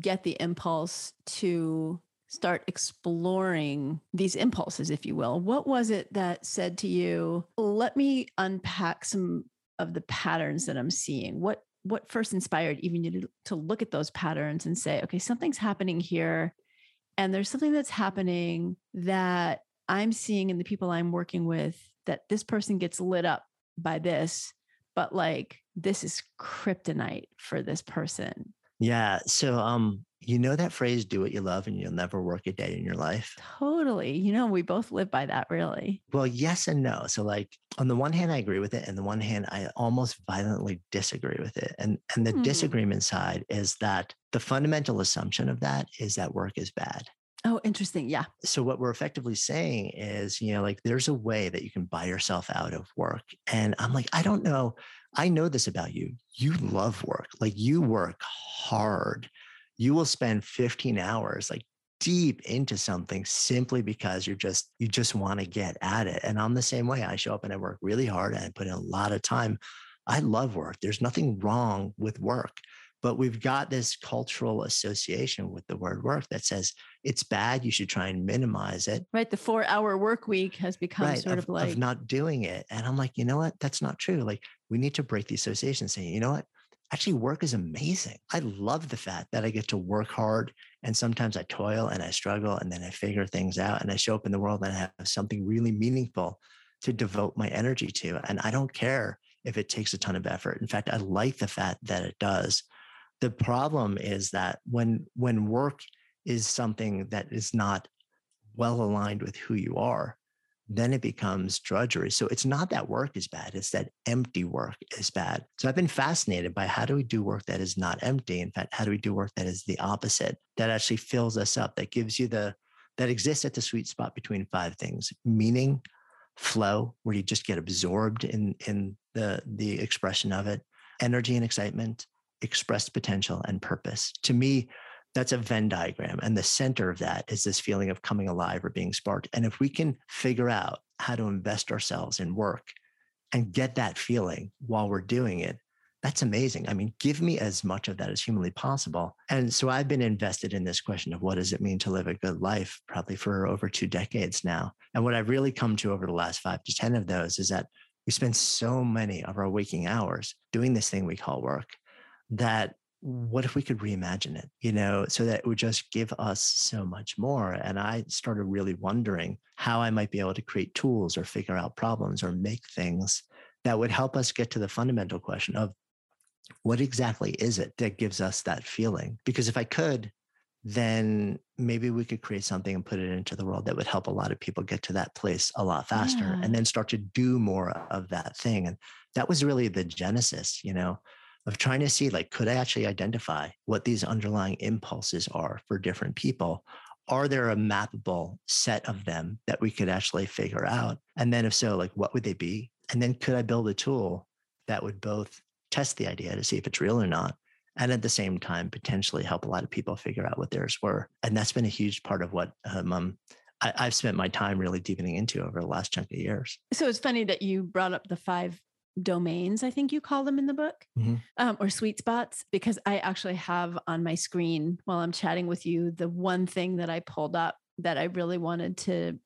get the impulse to start exploring these impulses, if you will? What was it that said to you, let me unpack some of the patterns that I'm seeing? What what first inspired even you to, to look at those patterns and say, okay, something's happening here. And there's something that's happening that I'm seeing in the people I'm working with that this person gets lit up by this, but like this is kryptonite for this person. Yeah. So, um, you know that phrase, do what you love and you'll never work a day in your life? Totally. You know, we both live by that, really. Well, yes and no. So, like, on the one hand, I agree with it. And the one hand, I almost violently disagree with it. And, and the hmm. disagreement side is that the fundamental assumption of that is that work is bad. Oh, interesting. Yeah. So, what we're effectively saying is, you know, like there's a way that you can buy yourself out of work. And I'm like, I don't know. I know this about you. You love work. Like you work hard. You will spend 15 hours like deep into something simply because you're just you just want to get at it. And I'm the same way. I show up and I work really hard and I put in a lot of time. I love work. There's nothing wrong with work. But we've got this cultural association with the word work that says it's bad. You should try and minimize it. Right. The four hour work week has become right, sort of, of like of not doing it. And I'm like, you know what? That's not true. Like we need to break the association saying, you know what? Actually, work is amazing. I love the fact that I get to work hard and sometimes I toil and I struggle and then I figure things out and I show up in the world and I have something really meaningful to devote my energy to. And I don't care if it takes a ton of effort. In fact, I like the fact that it does. The problem is that when when work is something that is not well aligned with who you are, then it becomes drudgery. So it's not that work is bad, it's that empty work is bad. So I've been fascinated by how do we do work that is not empty? In fact, how do we do work that is the opposite, that actually fills us up, that gives you the, that exists at the sweet spot between five things meaning, flow, where you just get absorbed in, in the, the expression of it, energy and excitement, expressed potential, and purpose. To me, that's a Venn diagram. And the center of that is this feeling of coming alive or being sparked. And if we can figure out how to invest ourselves in work and get that feeling while we're doing it, that's amazing. I mean, give me as much of that as humanly possible. And so I've been invested in this question of what does it mean to live a good life, probably for over two decades now. And what I've really come to over the last five to 10 of those is that we spend so many of our waking hours doing this thing we call work that what if we could reimagine it, you know, so that it would just give us so much more? And I started really wondering how I might be able to create tools or figure out problems or make things that would help us get to the fundamental question of what exactly is it that gives us that feeling? Because if I could, then maybe we could create something and put it into the world that would help a lot of people get to that place a lot faster yeah. and then start to do more of that thing. And that was really the genesis, you know of trying to see like could i actually identify what these underlying impulses are for different people? Are there a mappable set of them that we could actually figure out? And then if so like what would they be? And then could i build a tool that would both test the idea to see if it's real or not and at the same time potentially help a lot of people figure out what theirs were? And that's been a huge part of what um, um, I, i've spent my time really deepening into over the last chunk of years. So it's funny that you brought up the five domains, I think you call them in the book, mm-hmm. um, or sweet spots, because I actually have on my screen while I'm chatting with you the one thing that I pulled up that I really wanted to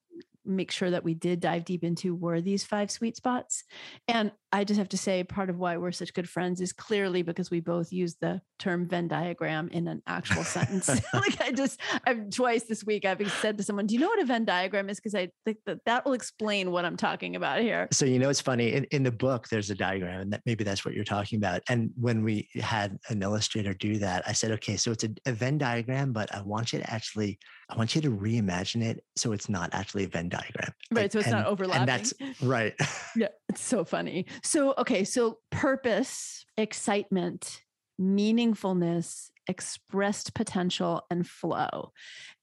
make sure that we did dive deep into were these five sweet spots. And I just have to say, part of why we're such good friends is clearly because we both use the term Venn diagram in an actual sentence. like I just, I've twice this week, I've said to someone, "Do you know what a Venn diagram is?" Because I think that that will explain what I'm talking about here. So you know, it's funny in, in the book. There's a diagram, and that maybe that's what you're talking about. And when we had an illustrator do that, I said, "Okay, so it's a, a Venn diagram, but I want you to actually, I want you to reimagine it so it's not actually a Venn diagram, right? Like, so it's and, not overlapping. And that's right. yeah, it's so funny. So, okay, so purpose, excitement, meaningfulness, expressed potential, and flow.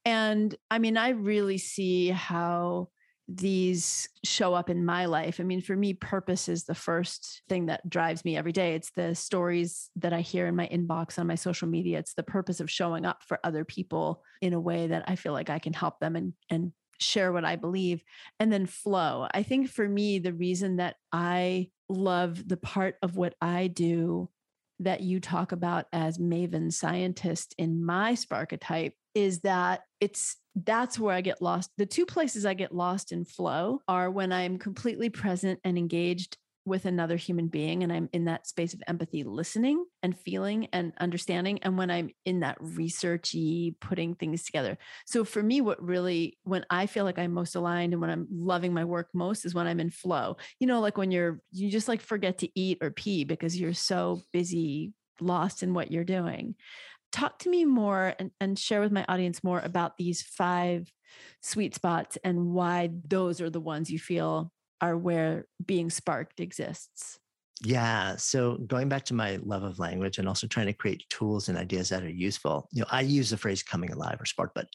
And I mean, I really see how these show up in my life. I mean, for me, purpose is the first thing that drives me every day. It's the stories that I hear in my inbox on my social media. It's the purpose of showing up for other people in a way that I feel like I can help them and and share what I believe, and then flow. I think for me, the reason that I love the part of what I do that you talk about as maven scientist in my sparketype is that it's that's where I get lost. The two places I get lost in flow are when I'm completely present and engaged with another human being and I'm in that space of empathy, listening and feeling and understanding. And when I'm in that researchy, putting things together. So for me, what really, when I feel like I'm most aligned and when I'm loving my work most is when I'm in flow. You know, like when you're, you just like forget to eat or pee because you're so busy, lost in what you're doing. Talk to me more and, and share with my audience more about these five sweet spots and why those are the ones you feel are where being sparked exists. Yeah. So going back to my love of language and also trying to create tools and ideas that are useful, you know, I use the phrase coming alive or spark, but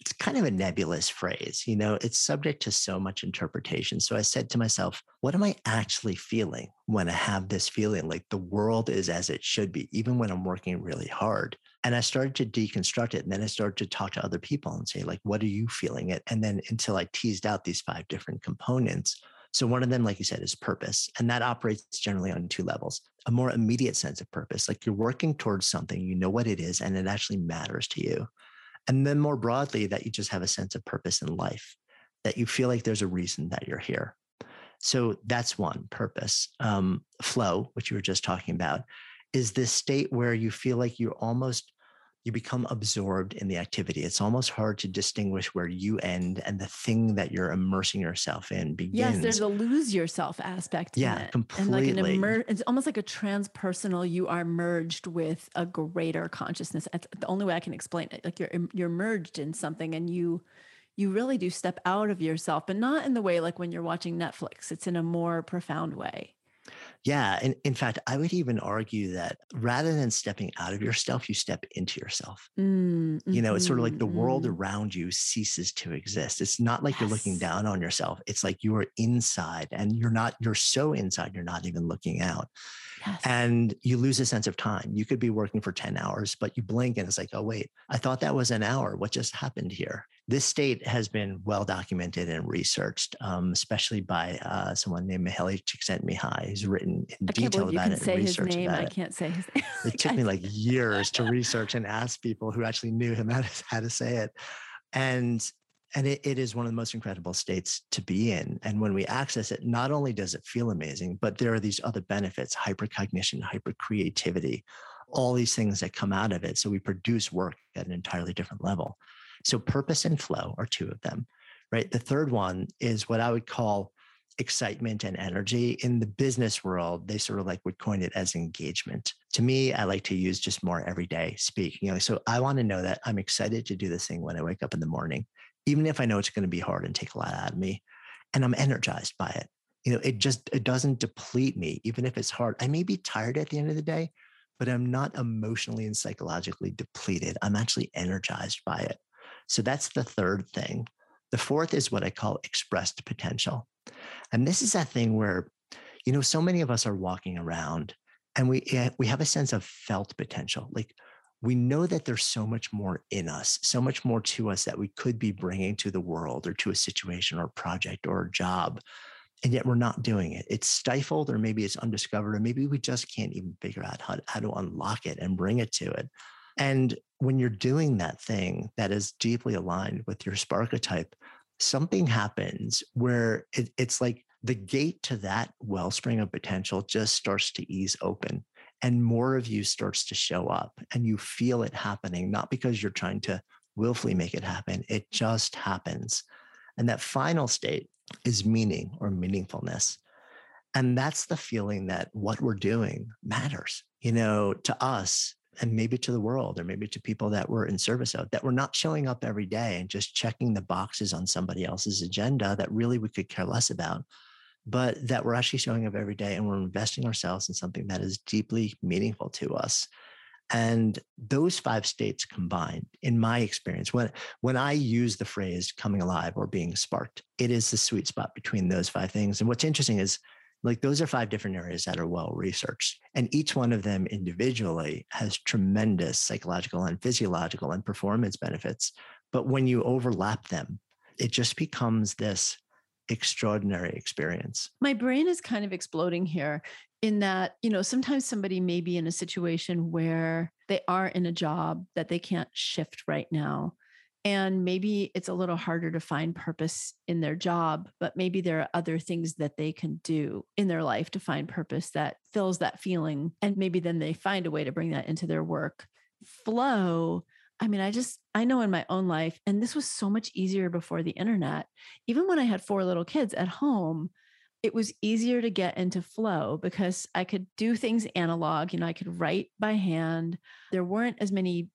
it's kind of a nebulous phrase. You know, it's subject to so much interpretation. So I said to myself, what am I actually feeling when I have this feeling like the world is as it should be, even when I'm working really hard? And I started to deconstruct it. And then I started to talk to other people and say, like, what are you feeling it? And then until I teased out these five different components so one of them, like you said, is purpose. And that operates generally on two levels. A more immediate sense of purpose, like you're working towards something, you know what it is, and it actually matters to you. And then more broadly, that you just have a sense of purpose in life, that you feel like there's a reason that you're here. So that's one purpose. Um, flow, which you were just talking about, is this state where you feel like you're almost you become absorbed in the activity. It's almost hard to distinguish where you end and the thing that you're immersing yourself in begins. Yes, there's a lose yourself aspect. Yeah, completely. And like an immer- it's almost like a transpersonal. You are merged with a greater consciousness. That's the only way I can explain it. Like you're you're merged in something, and you you really do step out of yourself, but not in the way like when you're watching Netflix. It's in a more profound way. Yeah. And in fact, I would even argue that rather than stepping out of yourself, you step into yourself. Mm, you know, it's sort of like the mm-hmm, world mm. around you ceases to exist. It's not like you're looking down on yourself. It's like you are inside and you're not, you're so inside, you're not even looking out. Yes. And you lose a sense of time. You could be working for 10 hours, but you blink and it's like, oh, wait, I thought that was an hour. What just happened here? This state has been well documented and researched, um, especially by uh, someone named Mihaly Csikszentmihalyi, who's written in detail about it say and his researched name. about I it. can't say his name. It took me like years to research and ask people who actually knew him how to, how to say it. And and it, it is one of the most incredible states to be in. And when we access it, not only does it feel amazing, but there are these other benefits, hypercognition, hypercreativity, all these things that come out of it. So we produce work at an entirely different level. So purpose and flow are two of them, right? The third one is what I would call excitement and energy. In the business world they sort of like would coin it as engagement. To me i like to use just more everyday speak you know so i want to know that i'm excited to do this thing when i wake up in the morning even if i know it's going to be hard and take a lot out of me and i'm energized by it. You know it just it doesn't deplete me even if it's hard. I may be tired at the end of the day but i'm not emotionally and psychologically depleted. I'm actually energized by it so that's the third thing the fourth is what i call expressed potential and this is that thing where, you know, so many of us are walking around and we eh, we have a sense of felt potential. Like we know that there's so much more in us, so much more to us that we could be bringing to the world or to a situation or project or a job. And yet we're not doing it. It's stifled, or maybe it's undiscovered, or maybe we just can't even figure out how how to unlock it and bring it to it. And when you're doing that thing that is deeply aligned with your sparketype, something happens where it, it's like the gate to that wellspring of potential just starts to ease open and more of you starts to show up and you feel it happening not because you're trying to willfully make it happen it just happens. And that final state is meaning or meaningfulness. And that's the feeling that what we're doing matters you know to us and maybe to the world or maybe to people that we're in service of that we're not showing up every day and just checking the boxes on somebody else's agenda that really we could care less about but that we're actually showing up every day and we're investing ourselves in something that is deeply meaningful to us. And those five states combined in my experience when when i use the phrase coming alive or being sparked it is the sweet spot between those five things. And what's interesting is like those are five different areas that are well researched and each one of them individually has tremendous psychological and physiological and performance benefits but when you overlap them it just becomes this extraordinary experience My brain is kind of exploding here in that, you know, sometimes somebody may be in a situation where they are in a job that they can't shift right now. And maybe it's a little harder to find purpose in their job, but maybe there are other things that they can do in their life to find purpose that fills that feeling. And maybe then they find a way to bring that into their work. Flow, I mean, I just, I know in my own life, and this was so much easier before the internet. Even when I had four little kids at home, it was easier to get into flow because I could do things analog. You know, I could write by hand. There weren't as many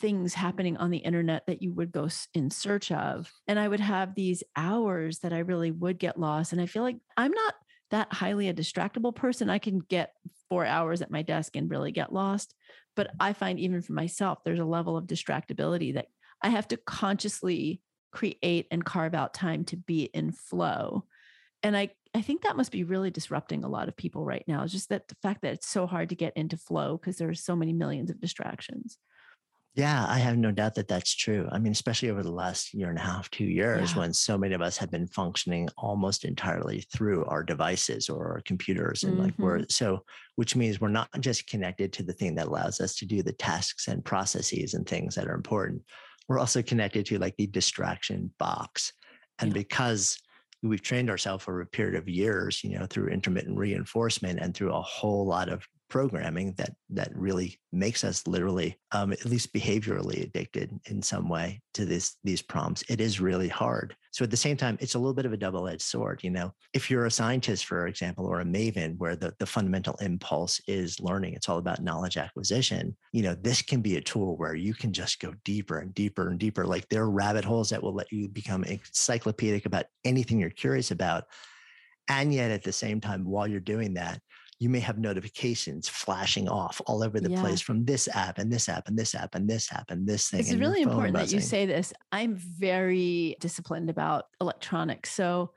things happening on the internet that you would go in search of. And I would have these hours that I really would get lost. And I feel like I'm not that highly a distractible person. I can get four hours at my desk and really get lost. But I find even for myself, there's a level of distractibility that I have to consciously create and carve out time to be in flow. And I, I think that must be really disrupting a lot of people right now. It's just that the fact that it's so hard to get into flow because there are so many millions of distractions. Yeah, I have no doubt that that's true. I mean, especially over the last year and a half, two years, Yeah. when so many of us have been functioning almost entirely through our devices or our computers. And like we're mm-hmm. so, which means we're not just connected to the thing that allows us to do the tasks and processes and things that are important. We're also connected to like the distraction box. And Yeah. because we've trained ourselves over a period of years, you know, through intermittent reinforcement and through a whole lot of programming that that really makes us literally um, at least behaviorally addicted in some way to this these prompts. It is really hard. So at the same time it's a little bit of a double-edged sword you know? If you're a scientist for example or a maven where the, the fundamental impulse is learning it's all about knowledge acquisition you know this can be a tool where you can just go deeper and deeper and deeper. Like there are rabbit holes that will let you become encyclopedic about anything you're curious about. And yet at the same time while you're doing that you may have notifications flashing off all over the yeah. place from this app and this app and this app and this app and this thing. It's really important buzzing. that you say this. I'm very disciplined about electronics. So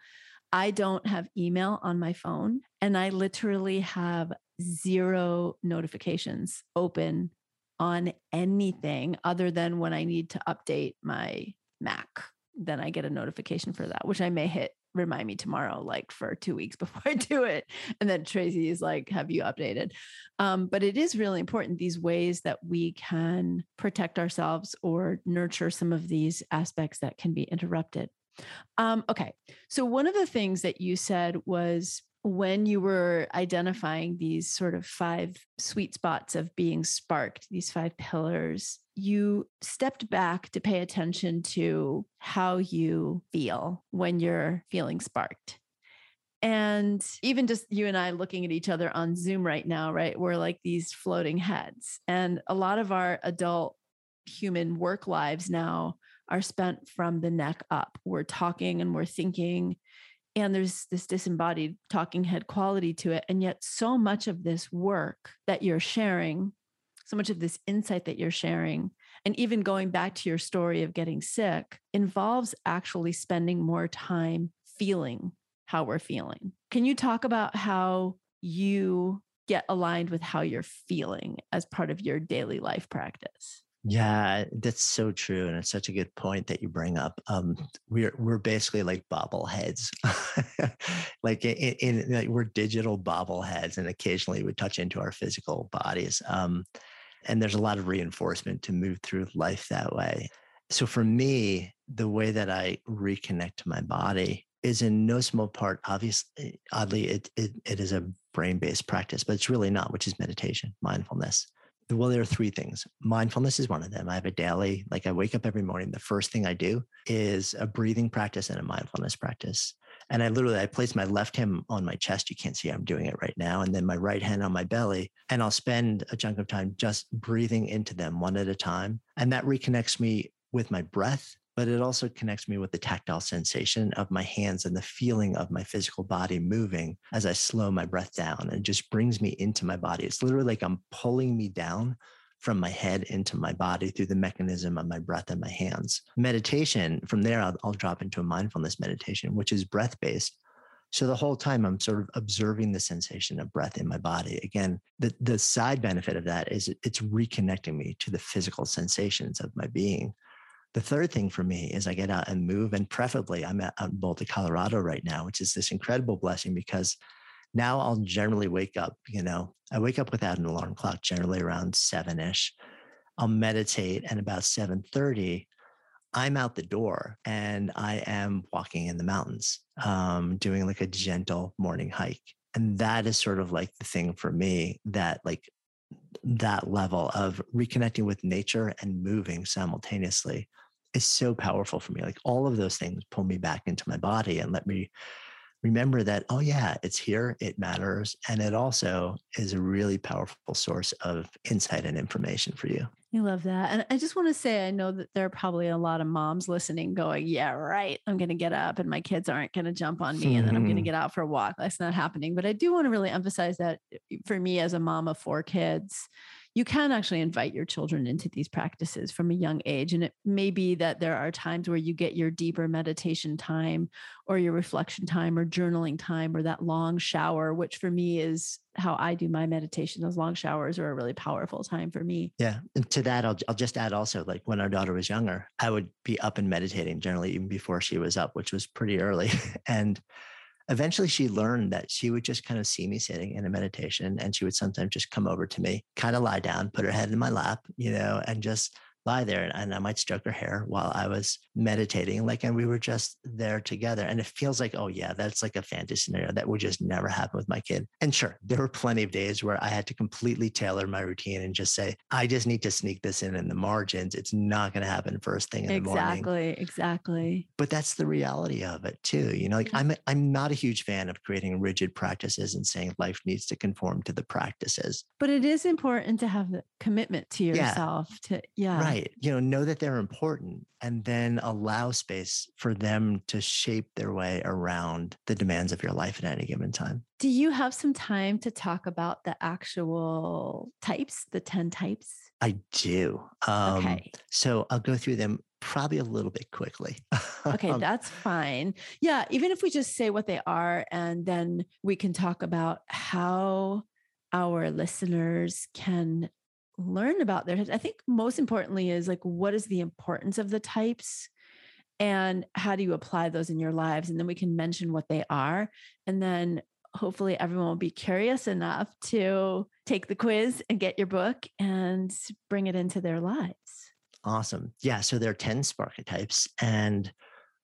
I don't have email on my phone and I literally have zero notifications open on anything other than when I need to update my Mac. Then I get a notification for that, which I may hit remind me tomorrow, like for two weeks before I do it. And then Tracy is like, have you updated? Um, but it is really important these ways that we can protect ourselves or nurture some of these aspects that can be interrupted. Um, okay. So, one of the things that you said was when you were identifying these sort of five sweet spots of being sparked, these five pillars, you stepped back to pay attention to how you feel when you're feeling sparked. And even just you and I looking at each other on Zoom right now, right? We're like these floating heads. And a lot of our adult human work lives now are spent from the neck up. We're talking and we're thinking and there's this disembodied talking head quality to it and yet so much of this work that you're sharing so much of this insight that you're sharing and even going back to your story of getting sick involves actually spending more time feeling how we're feeling. Can you talk about how you get aligned with how you're feeling as part of your daily life practice yeah, that's so true, and it's such a good point that you bring up. Um, we're we're basically like bobbleheads, like in, in, like we're digital bobbleheads, and occasionally we touch into our physical bodies. Um, and there's a lot of reinforcement to move through life that way. So for me, the way that I reconnect to my body is in no small part, obviously, oddly, it it, it is a brain based practice, but it's really not, which is meditation, mindfulness well, there are three things. Mindfulness is one of them. I have a daily, like I wake up every morning. The first thing I do is a breathing practice and a mindfulness practice. And I literally I place my left hand on my chest. You can't see I'm doing it right now. And then my right hand on my belly. And I'll spend a chunk of time just breathing into them one at a time. And that reconnects me with my breath but it also connects me with the tactile sensation of my hands and the feeling of my physical body moving as I slow my breath down and just brings me into my body. It's literally like I'm pulling me down from my head into my body through the mechanism of my breath and my hands. Meditation, from there, I'll, I'll drop into a mindfulness meditation, which is breath based. So the whole time I'm sort of observing the sensation of breath in my body. Again, the, the side benefit of that is it's reconnecting me to the physical sensations of my being. The third thing for me is I get out and move, and preferably I'm at, out in Boulder, Colorado right now, which is this incredible blessing because now I'll generally wake up. You know, I wake up without an alarm clock, generally around seven ish. I'll meditate, and about seven thirty, I'm out the door and I am walking in the mountains, um, doing like a gentle morning hike, and that is sort of like the thing for me that like that level of reconnecting with nature and moving simultaneously is so powerful for me. Like all of those things pull me back into my body and let me remember that, oh, yeah, it's here, it matters. And it also is a really powerful source of insight and information for you. I love that. And I just want to say, I know that there are probably a lot of moms listening going, yeah, right. I'm going to get up and my kids aren't going to jump on me and then I'm going to mm-hmm. get out for a walk. That's not happening. But I do want to really emphasize that eh, for me as a mom of four kids, you can actually invite your children into these practices from a young age. And it may be that there are times where you get your deeper meditation time or your reflection time or journaling time or that long shower, which for me is how I do my meditation. Those long showers are a really powerful time for me. Yeah. And to that, I'll, I'll just add also like when our daughter was younger, I would be up and meditating generally even before she was up, which was pretty early. and eventually she learned that she would just kind of see me sitting in a meditation and she would sometimes just come over to me, kind of lie down, put her head in my lap, you know, and just lie there and I might stroke her hair while I was meditating. Like, and we were just there together. And it feels like, oh, yeah, that's like a fantasy scenario that would just never happen with my kid. And sure, there were plenty of days where I had to completely tailor my routine and just say, I just need to sneak this in in the margins. It's not going to happen first thing in exactly, the morning. Exactly. Exactly. But that's the reality of it too. You know, like I'm, I'm not a huge fan of creating rigid practices and saying life needs to conform to the practices. But it is important to have the commitment to yourself yeah. to, yeah. Right Right. You know, know that they're important and then allow space for them to shape their way around the demands of your life at any given time. Do you have some time to talk about the actual types, the 10 types? I do. Um, okay. So I'll go through them probably a little bit quickly. okay, that's fine. Yeah, even if we just say what they are and then we can talk about how our listeners can learn about their types. I think most importantly is like, what is the importance of the types? And how do you apply those in your lives? And then we can mention what they are. And then hopefully everyone will be curious enough to take the quiz and get your book and bring it into their lives. Awesome. Yeah. So there are 10 spark types. and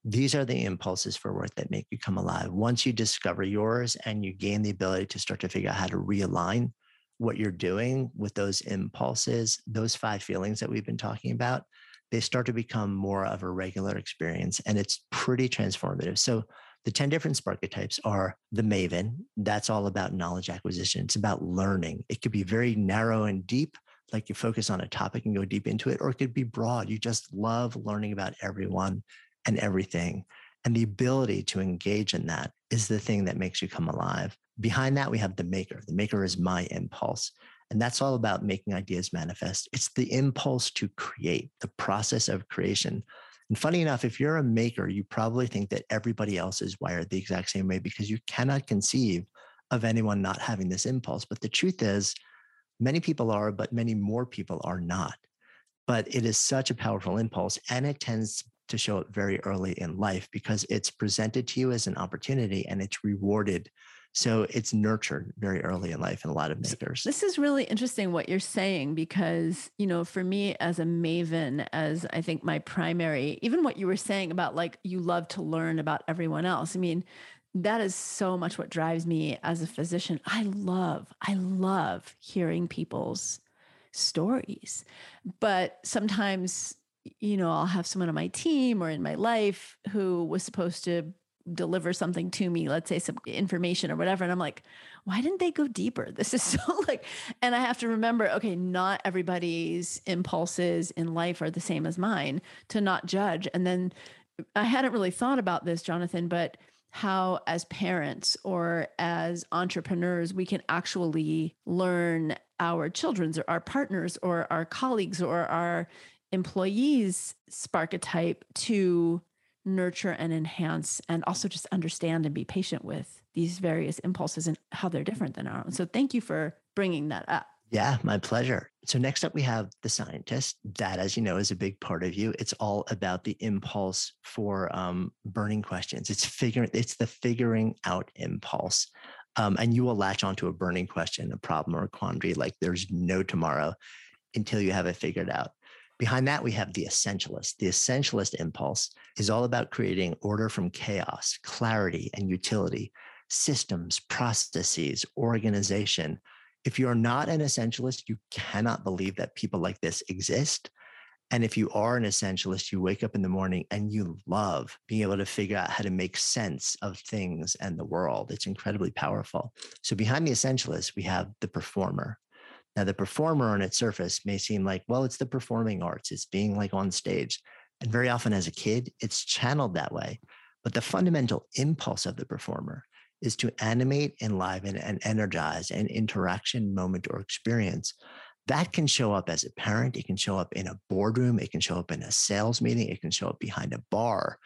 these are the impulses for work that make you come alive. Once you discover yours and you gain the ability to start to figure out how to realign what you're doing with those impulses, those five feelings that we've been talking about, they start to become more of a regular experience and it's pretty transformative. So the 10 different spark types are the Maven. That's all about knowledge acquisition. It's about learning. It could be very narrow and deep, like you focus on a topic and go deep into it, or it could be broad. You just love learning about everyone and everything. And the ability to engage in that is the thing that makes you come alive. Behind that, we have the maker. The maker is my impulse. And that's all about making ideas manifest. It's the impulse to create, the process of creation. And funny enough, if you're a maker, you probably think that everybody else is wired the exact same way because you cannot conceive of anyone not having this impulse. But the truth is, many people are, but many more people are not. But it is such a powerful impulse and it tends to show up very early in life because it's presented to you as an opportunity and it's rewarded so it's nurtured very early in life in a lot of makers. This is really interesting what you're saying because, you know, for me as a maven, as I think my primary, even what you were saying about like you love to learn about everyone else. I mean, that is so much what drives me as a physician. I love, I love hearing people's stories. But sometimes, you know, I'll have someone on my team or in my life who was supposed to deliver something to me, let's say some information or whatever. And I'm like, why didn't they go deeper? This is so like, and I have to remember, okay, not everybody's impulses in life are the same as mine to not judge. And then I hadn't really thought about this, Jonathan, but how as parents or as entrepreneurs, we can actually learn our children's or our partners or our colleagues or our employees spark a type to nurture and enhance and also just understand and be patient with these various impulses and how they're different than our own. So thank you for bringing that up. Yeah, my pleasure. So next up we have the scientist. That, as you know, is a big part of you. It's all about the impulse for um, burning questions. It's figuring. It's the figuring out impulse, um, and you will latch onto a burning question, a problem, or a quandary like there's no tomorrow until you have it figured out. Behind that, we have the essentialist. The essentialist impulse is all about creating order from chaos, clarity, and utility, systems, processes, organization. If you're not an essentialist, you cannot believe that people like this exist. And if you are an essentialist, you wake up in the morning and you love being able to figure out how to make sense of things and the world. It's incredibly powerful. So, behind the essentialist, we have the performer. Now, the performer on its surface may seem like, well, it's the performing arts, it's being like on stage. And very often as a kid, it's channeled that way. But the fundamental impulse of the performer is to animate, enliven, and energize an interaction, moment, or experience. That can show up as a parent, it can show up in a boardroom, it can show up in a sales meeting, it can show up behind a bar.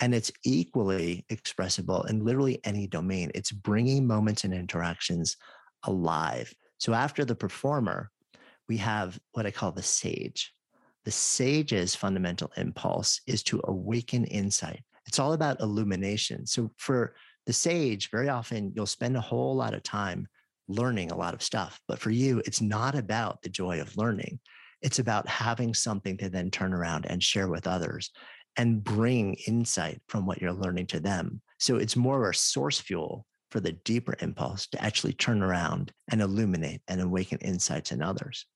And it's equally expressible in literally any domain. It's bringing moments and interactions alive. So after the performer, we have what I call the sage. The sage's fundamental impulse is to awaken insight. It's all about illumination. So for the sage, very often you'll spend a whole lot of time learning a lot of stuff. But for you, it's not about the joy of learning. It's about having something to then turn around and share with others and bring insight from what you're learning to them. So it's more of a source fuel for the deeper impulse to actually turn around and illuminate and awaken insights in others.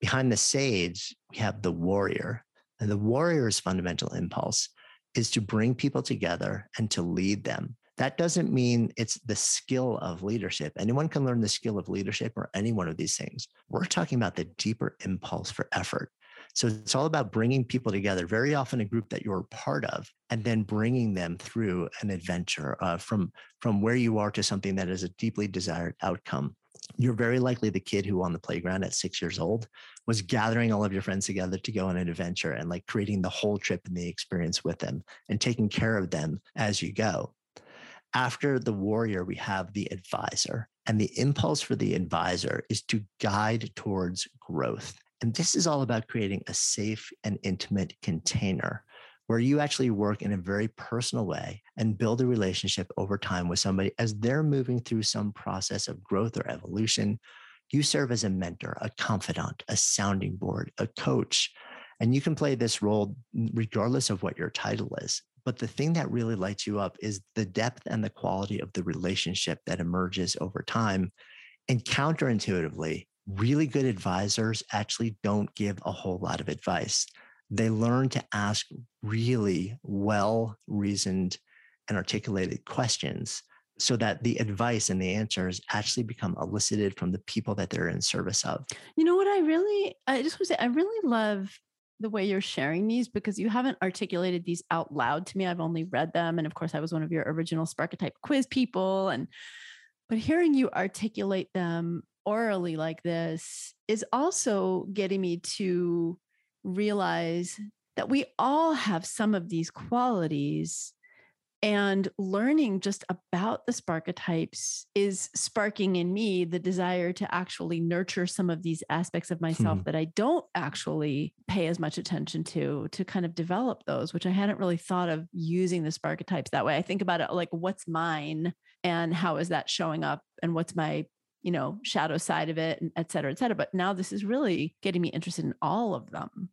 Behind the sage, we have the warrior. And the warrior's fundamental impulse is to bring people together and to lead them. That doesn't mean it's the skill of leadership. Anyone can learn the skill of leadership or any one of these things. We're talking about the deeper impulse for effort. So it's all about bringing people together, very often a group that you're part of, and then bringing them through an adventure uh, from, from where you are to something that is a deeply desired outcome. You're very likely the kid who on the playground at six years old was gathering all of your friends together to go on an adventure and like creating the whole trip and the experience with them and taking care of them as you go. After the warrior, we have the advisor. And the impulse for the advisor is to guide towards growth. And this is all about creating a safe and intimate container where you actually work in a very personal way and build a relationship over time with somebody as they're moving through some process of growth or evolution. You serve as a mentor, a confidant, a sounding board, a coach, and you can play this role regardless of what your title is. But the thing that really lights you up is the depth and the quality of the relationship that emerges over time. And counterintuitively, really good advisors actually don't give a whole lot of advice. They learn to ask really well reasoned and articulated questions so that the advice and the answers actually become elicited from the people that they're in service of. You know what I really I just want to say I really love the way you're sharing these because you haven't articulated these out loud to me. I've only read them and of course I was one of your original Sparketype quiz people and but hearing you articulate them orally like this is also getting me to realize that we all have some of these qualities and learning just about the sparketypes is sparking in me the desire to actually nurture some of these aspects of myself hmm. that I don't actually pay as much attention to, to kind of develop those, which I hadn't really thought of using the sparketypes that way. I think about it like, what's mine and how is that showing up and what's my you know, shadow side of it, and et cetera, et cetera. But now this is really getting me interested in all of them.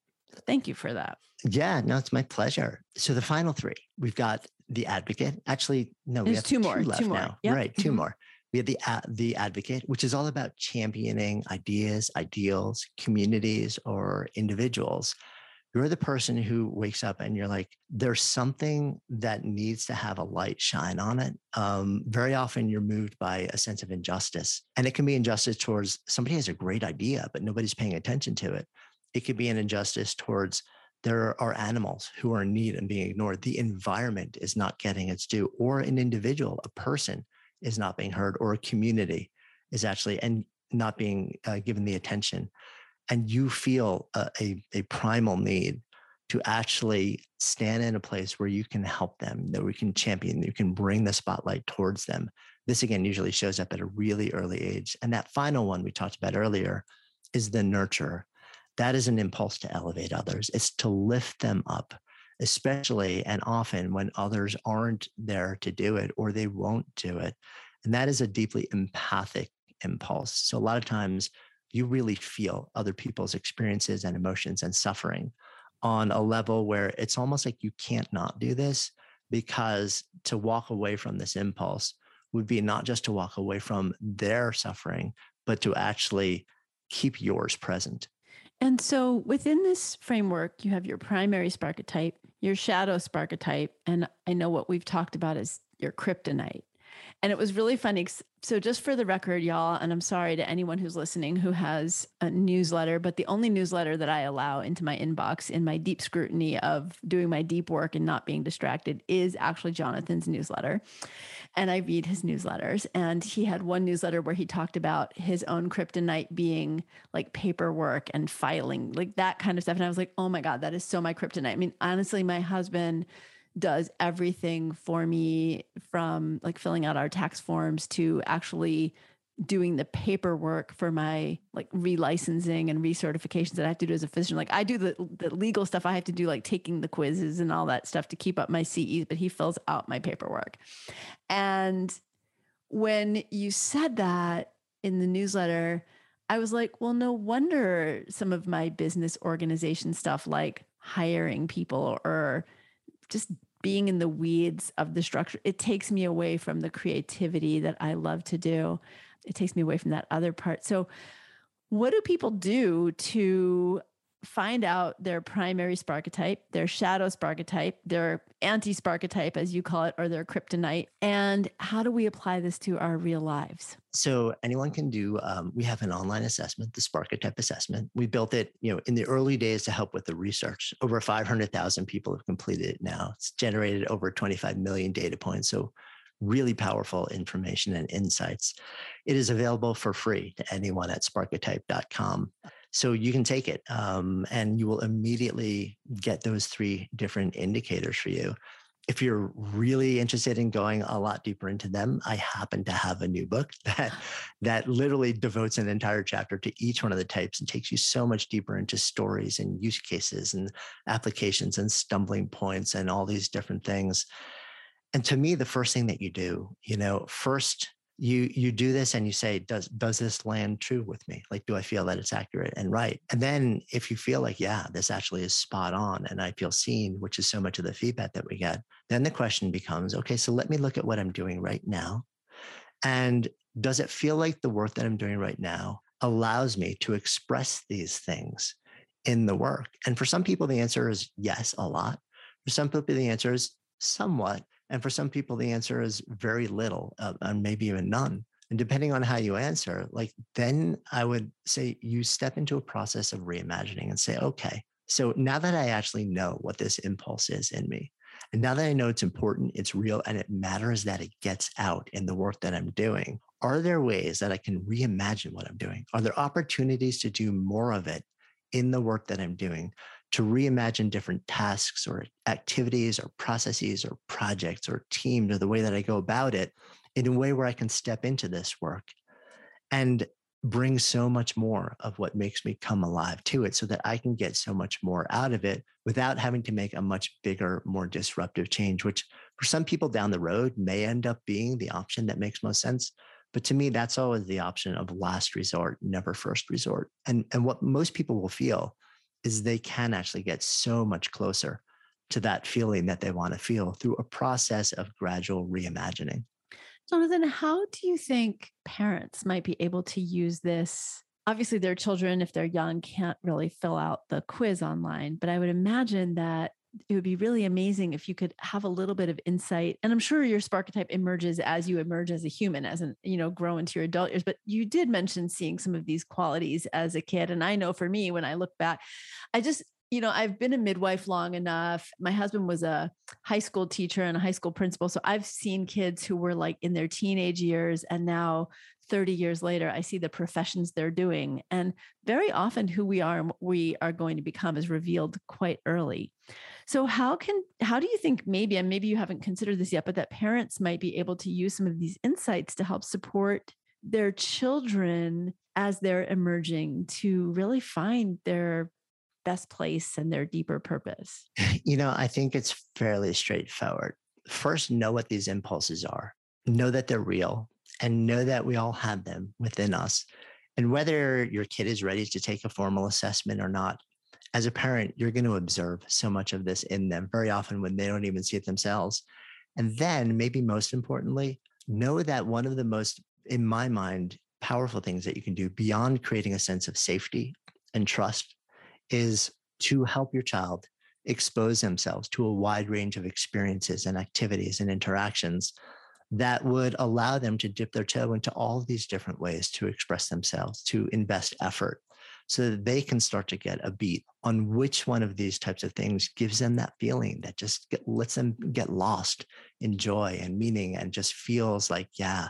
Thank you for that. Yeah, no, it's my pleasure. So the final three, we've got the advocate. Actually, no, we have two more. left two more. now. Yep. Right, 2 mm-hmm. more. We have the uh, the advocate, which is all about championing ideas, ideals, communities, or individuals you're the person who wakes up and you're like, there's something that needs to have a light shine on it. Um, very often you're moved by a sense of injustice. And it can be injustice towards somebody has a great idea, but nobody's paying attention to it. It could be an injustice towards there are animals who are in need and being ignored. The environment is not getting its due, or an individual, a person is not being heard, or a community is actually and not being uh, given the attention and you feel a, a, a, primal need to actually stand in a place where you can help them, that we can champion, you can bring the spotlight towards them. This again usually shows up at a really early age. And that final one we talked about earlier is the nurture. That is an impulse to elevate others, it's to lift them up, especially and often when others aren't there to do it or they won't do it. And that is a deeply empathic impulse. So a lot of times, you really feel other people's experiences and emotions and suffering on a level where it's almost like you can't not do this because to walk away from this impulse would be not just to walk away from their suffering, but to actually keep yours present. And so within this framework, you have your primary sparketype, your shadow sparketype, and I know what we've talked about is your kryptonite. And it was really funny. So, just for the record, y'all, and I'm sorry to anyone who's listening who has a newsletter, but the only newsletter that I allow into my inbox in my deep scrutiny of doing my deep work and not being distracted is actually Jonathan's newsletter. And I read his newsletters. And he had one newsletter where he talked about his own kryptonite being like paperwork and filing, like that kind of stuff. And I was like, oh my God, that is so my kryptonite. I mean, honestly, my husband does everything for me from like filling out our tax forms to actually doing the paperwork for my like relicensing and recertifications that I have to do as a physician. Like I do the the legal stuff. I have to do like taking the quizzes and all that stuff to keep up my CEs, but he fills out my paperwork. And when you said that in the newsletter, I was like, well, no wonder some of my business organization stuff, like hiring people or just being in the weeds of the structure, it takes me away from the creativity that I love to do. It takes me away from that other part. So, what do people do to find out their primary sparketype, their shadow sparketype, their anti sparketype, as you call it, or their kryptonite? And how do we apply this to our real lives? So anyone can do. Um, we have an online assessment, the Sparketype assessment. We built it, you know, in the early days to help with the research. Over 500,000 people have completed it now. It's generated over 25 million data points. So really powerful information and insights. It is available for free to anyone at sparketype.com. So you can take it um, and you will immediately get those three different indicators for you. If you're really interested in going a lot deeper into them, I happen to have a new book that that literally devotes an entire chapter to each one of the types and takes you so much deeper into stories and use cases and applications and stumbling points and all these different things. And to me, the first thing that you do, you know, first you you do this and you say does does this land true with me? Like do i feel that it's accurate and right? And then if you feel like yeah this actually is spot on and i feel seen which is so much of the feedback that we get then the question becomes okay so let me look at what i'm doing right now. And does it feel like the work that i'm doing right now allows me to express these things in the work? And for some people the answer is yes a lot. For some people the answer is somewhat and for some people, the answer is very little, uh, and maybe even none. And depending on how you answer, like then I would say you step into a process of reimagining and say, okay, so now that I actually know what this impulse is in me, and now that I know it's important, it's real, and it matters that it gets out in the work that I'm doing, are there ways that I can reimagine what I'm doing? Are there opportunities to do more of it in the work that I'm doing to reimagine different tasks or activities or processes or projects or teams or the way that I go about it in a way where I can step into this work and bring so much more of what makes me come alive to it so that I can get so much more out of it without having to make a much bigger, more disruptive change, which for some people down the road may end up being the option that makes most sense. But to me, that's always the option of last resort, never first resort. And, and what most people will feel is they can actually get so much closer to that feeling that they want to feel through a process of gradual reimagining. Jonathan, how do you think parents might be able to use this? Obviously, their children, if they're young, can't really fill out the quiz online, but I would imagine that it would be really amazing if you could have a little bit of insight and i'm sure your sparketype emerges as you emerge as a human as an you know grow into your adult years but you did mention seeing some of these qualities as a kid and i know for me when i look back i just you know i've been a midwife long enough my husband was a high school teacher and a high school principal so i've seen kids who were like in their teenage years and now 30 years later, I see the professions they're doing. And very often, who we are and what we are going to become is revealed quite early. So, how can, how do you think maybe, and maybe you haven't considered this yet, but that parents might be able to use some of these insights to help support their children as they're emerging to really find their best place and their deeper purpose? You know, I think it's fairly straightforward. First, know what these impulses are, know that they're real, and know that we all have them within us. And whether your kid is ready to take a formal assessment or not, as a parent, you're going to observe so much of this in them very often when they don't even see it themselves. And then, maybe most importantly, know that one of the most, in my mind, powerful things that you can do beyond creating a sense of safety and trust is to help your child expose themselves to a wide range of experiences and activities and interactions that would allow them to dip their toe into all these different ways to express themselves, to invest effort, so that they can start to get a beat on which one of these types of things gives them that feeling that just get, lets them get lost in joy and meaning and just feels like, yeah,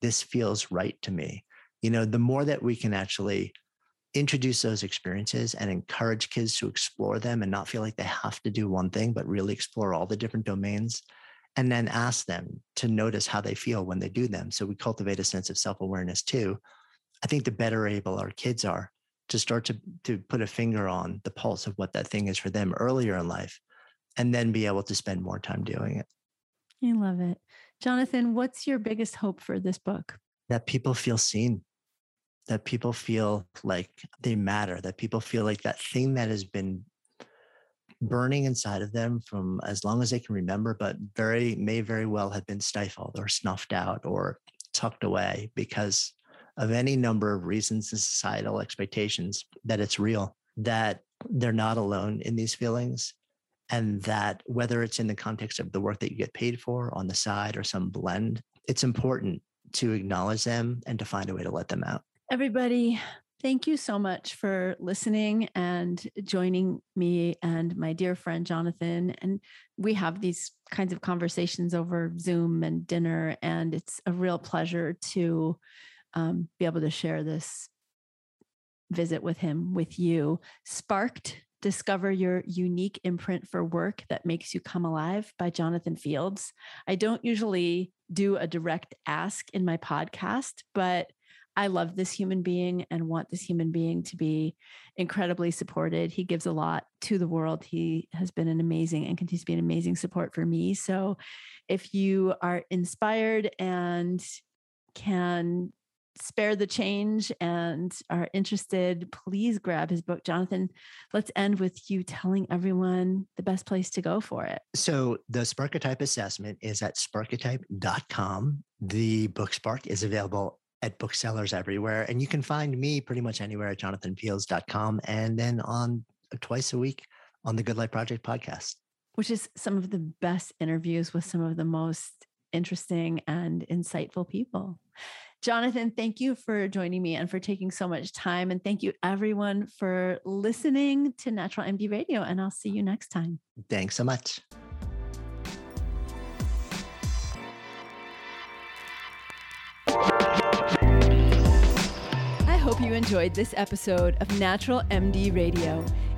this feels right to me. You know, the more that we can actually introduce those experiences and encourage kids to explore them and not feel like they have to do one thing, but really explore all the different domains and then ask them to notice how they feel when they do them. So we cultivate a sense of self awareness too. I think the better able our kids are to start to, to put a finger on the pulse of what that thing is for them earlier in life, and then be able to spend more time doing it. I love it. Jonathan, what's your biggest hope for this book? That people feel seen, that people feel like they matter, that people feel like that thing that has been burning inside of them from as long as they can remember, but very may very well have been stifled or snuffed out or tucked away because of any number of reasons and societal expectations that it's real, that they're not alone in these feelings. And that whether it's in the context of the work that you get paid for on the side or some blend, it's important to acknowledge them and to find a way to let them out. Everybody, thank you so much for listening and joining me and my dear friend Jonathan. And we have these kinds of conversations over Zoom and dinner, and it's a real pleasure to um, be able to share this visit with him with you. Sparked Discover Your Unique Imprint for Work That Makes You Come Alive by Jonathan Fields. I don't usually do a direct ask in my podcast, but I love this human being and want this human being to be incredibly supported. He gives a lot to the world. He has been an amazing and continues to be an amazing support for me. So if you are inspired and can spare the change and are interested, please grab his book. Jonathan, let's end with you telling everyone the best place to go for it. So the Sparketype assessment is at sparketype.com. The book Spark is available at booksellers everywhere. And you can find me pretty much anywhere at jonathanfields.com and then on uh, twice a week on the Good Life Project podcast. Which is some of the best interviews with some of the most interesting and insightful people. Jonathan, thank you for joining me and for taking so much time. And thank you, everyone, for listening to Natural MD Radio. And I'll see you next time. Thanks so much. I hope you enjoyed this episode of Natural MD Radio.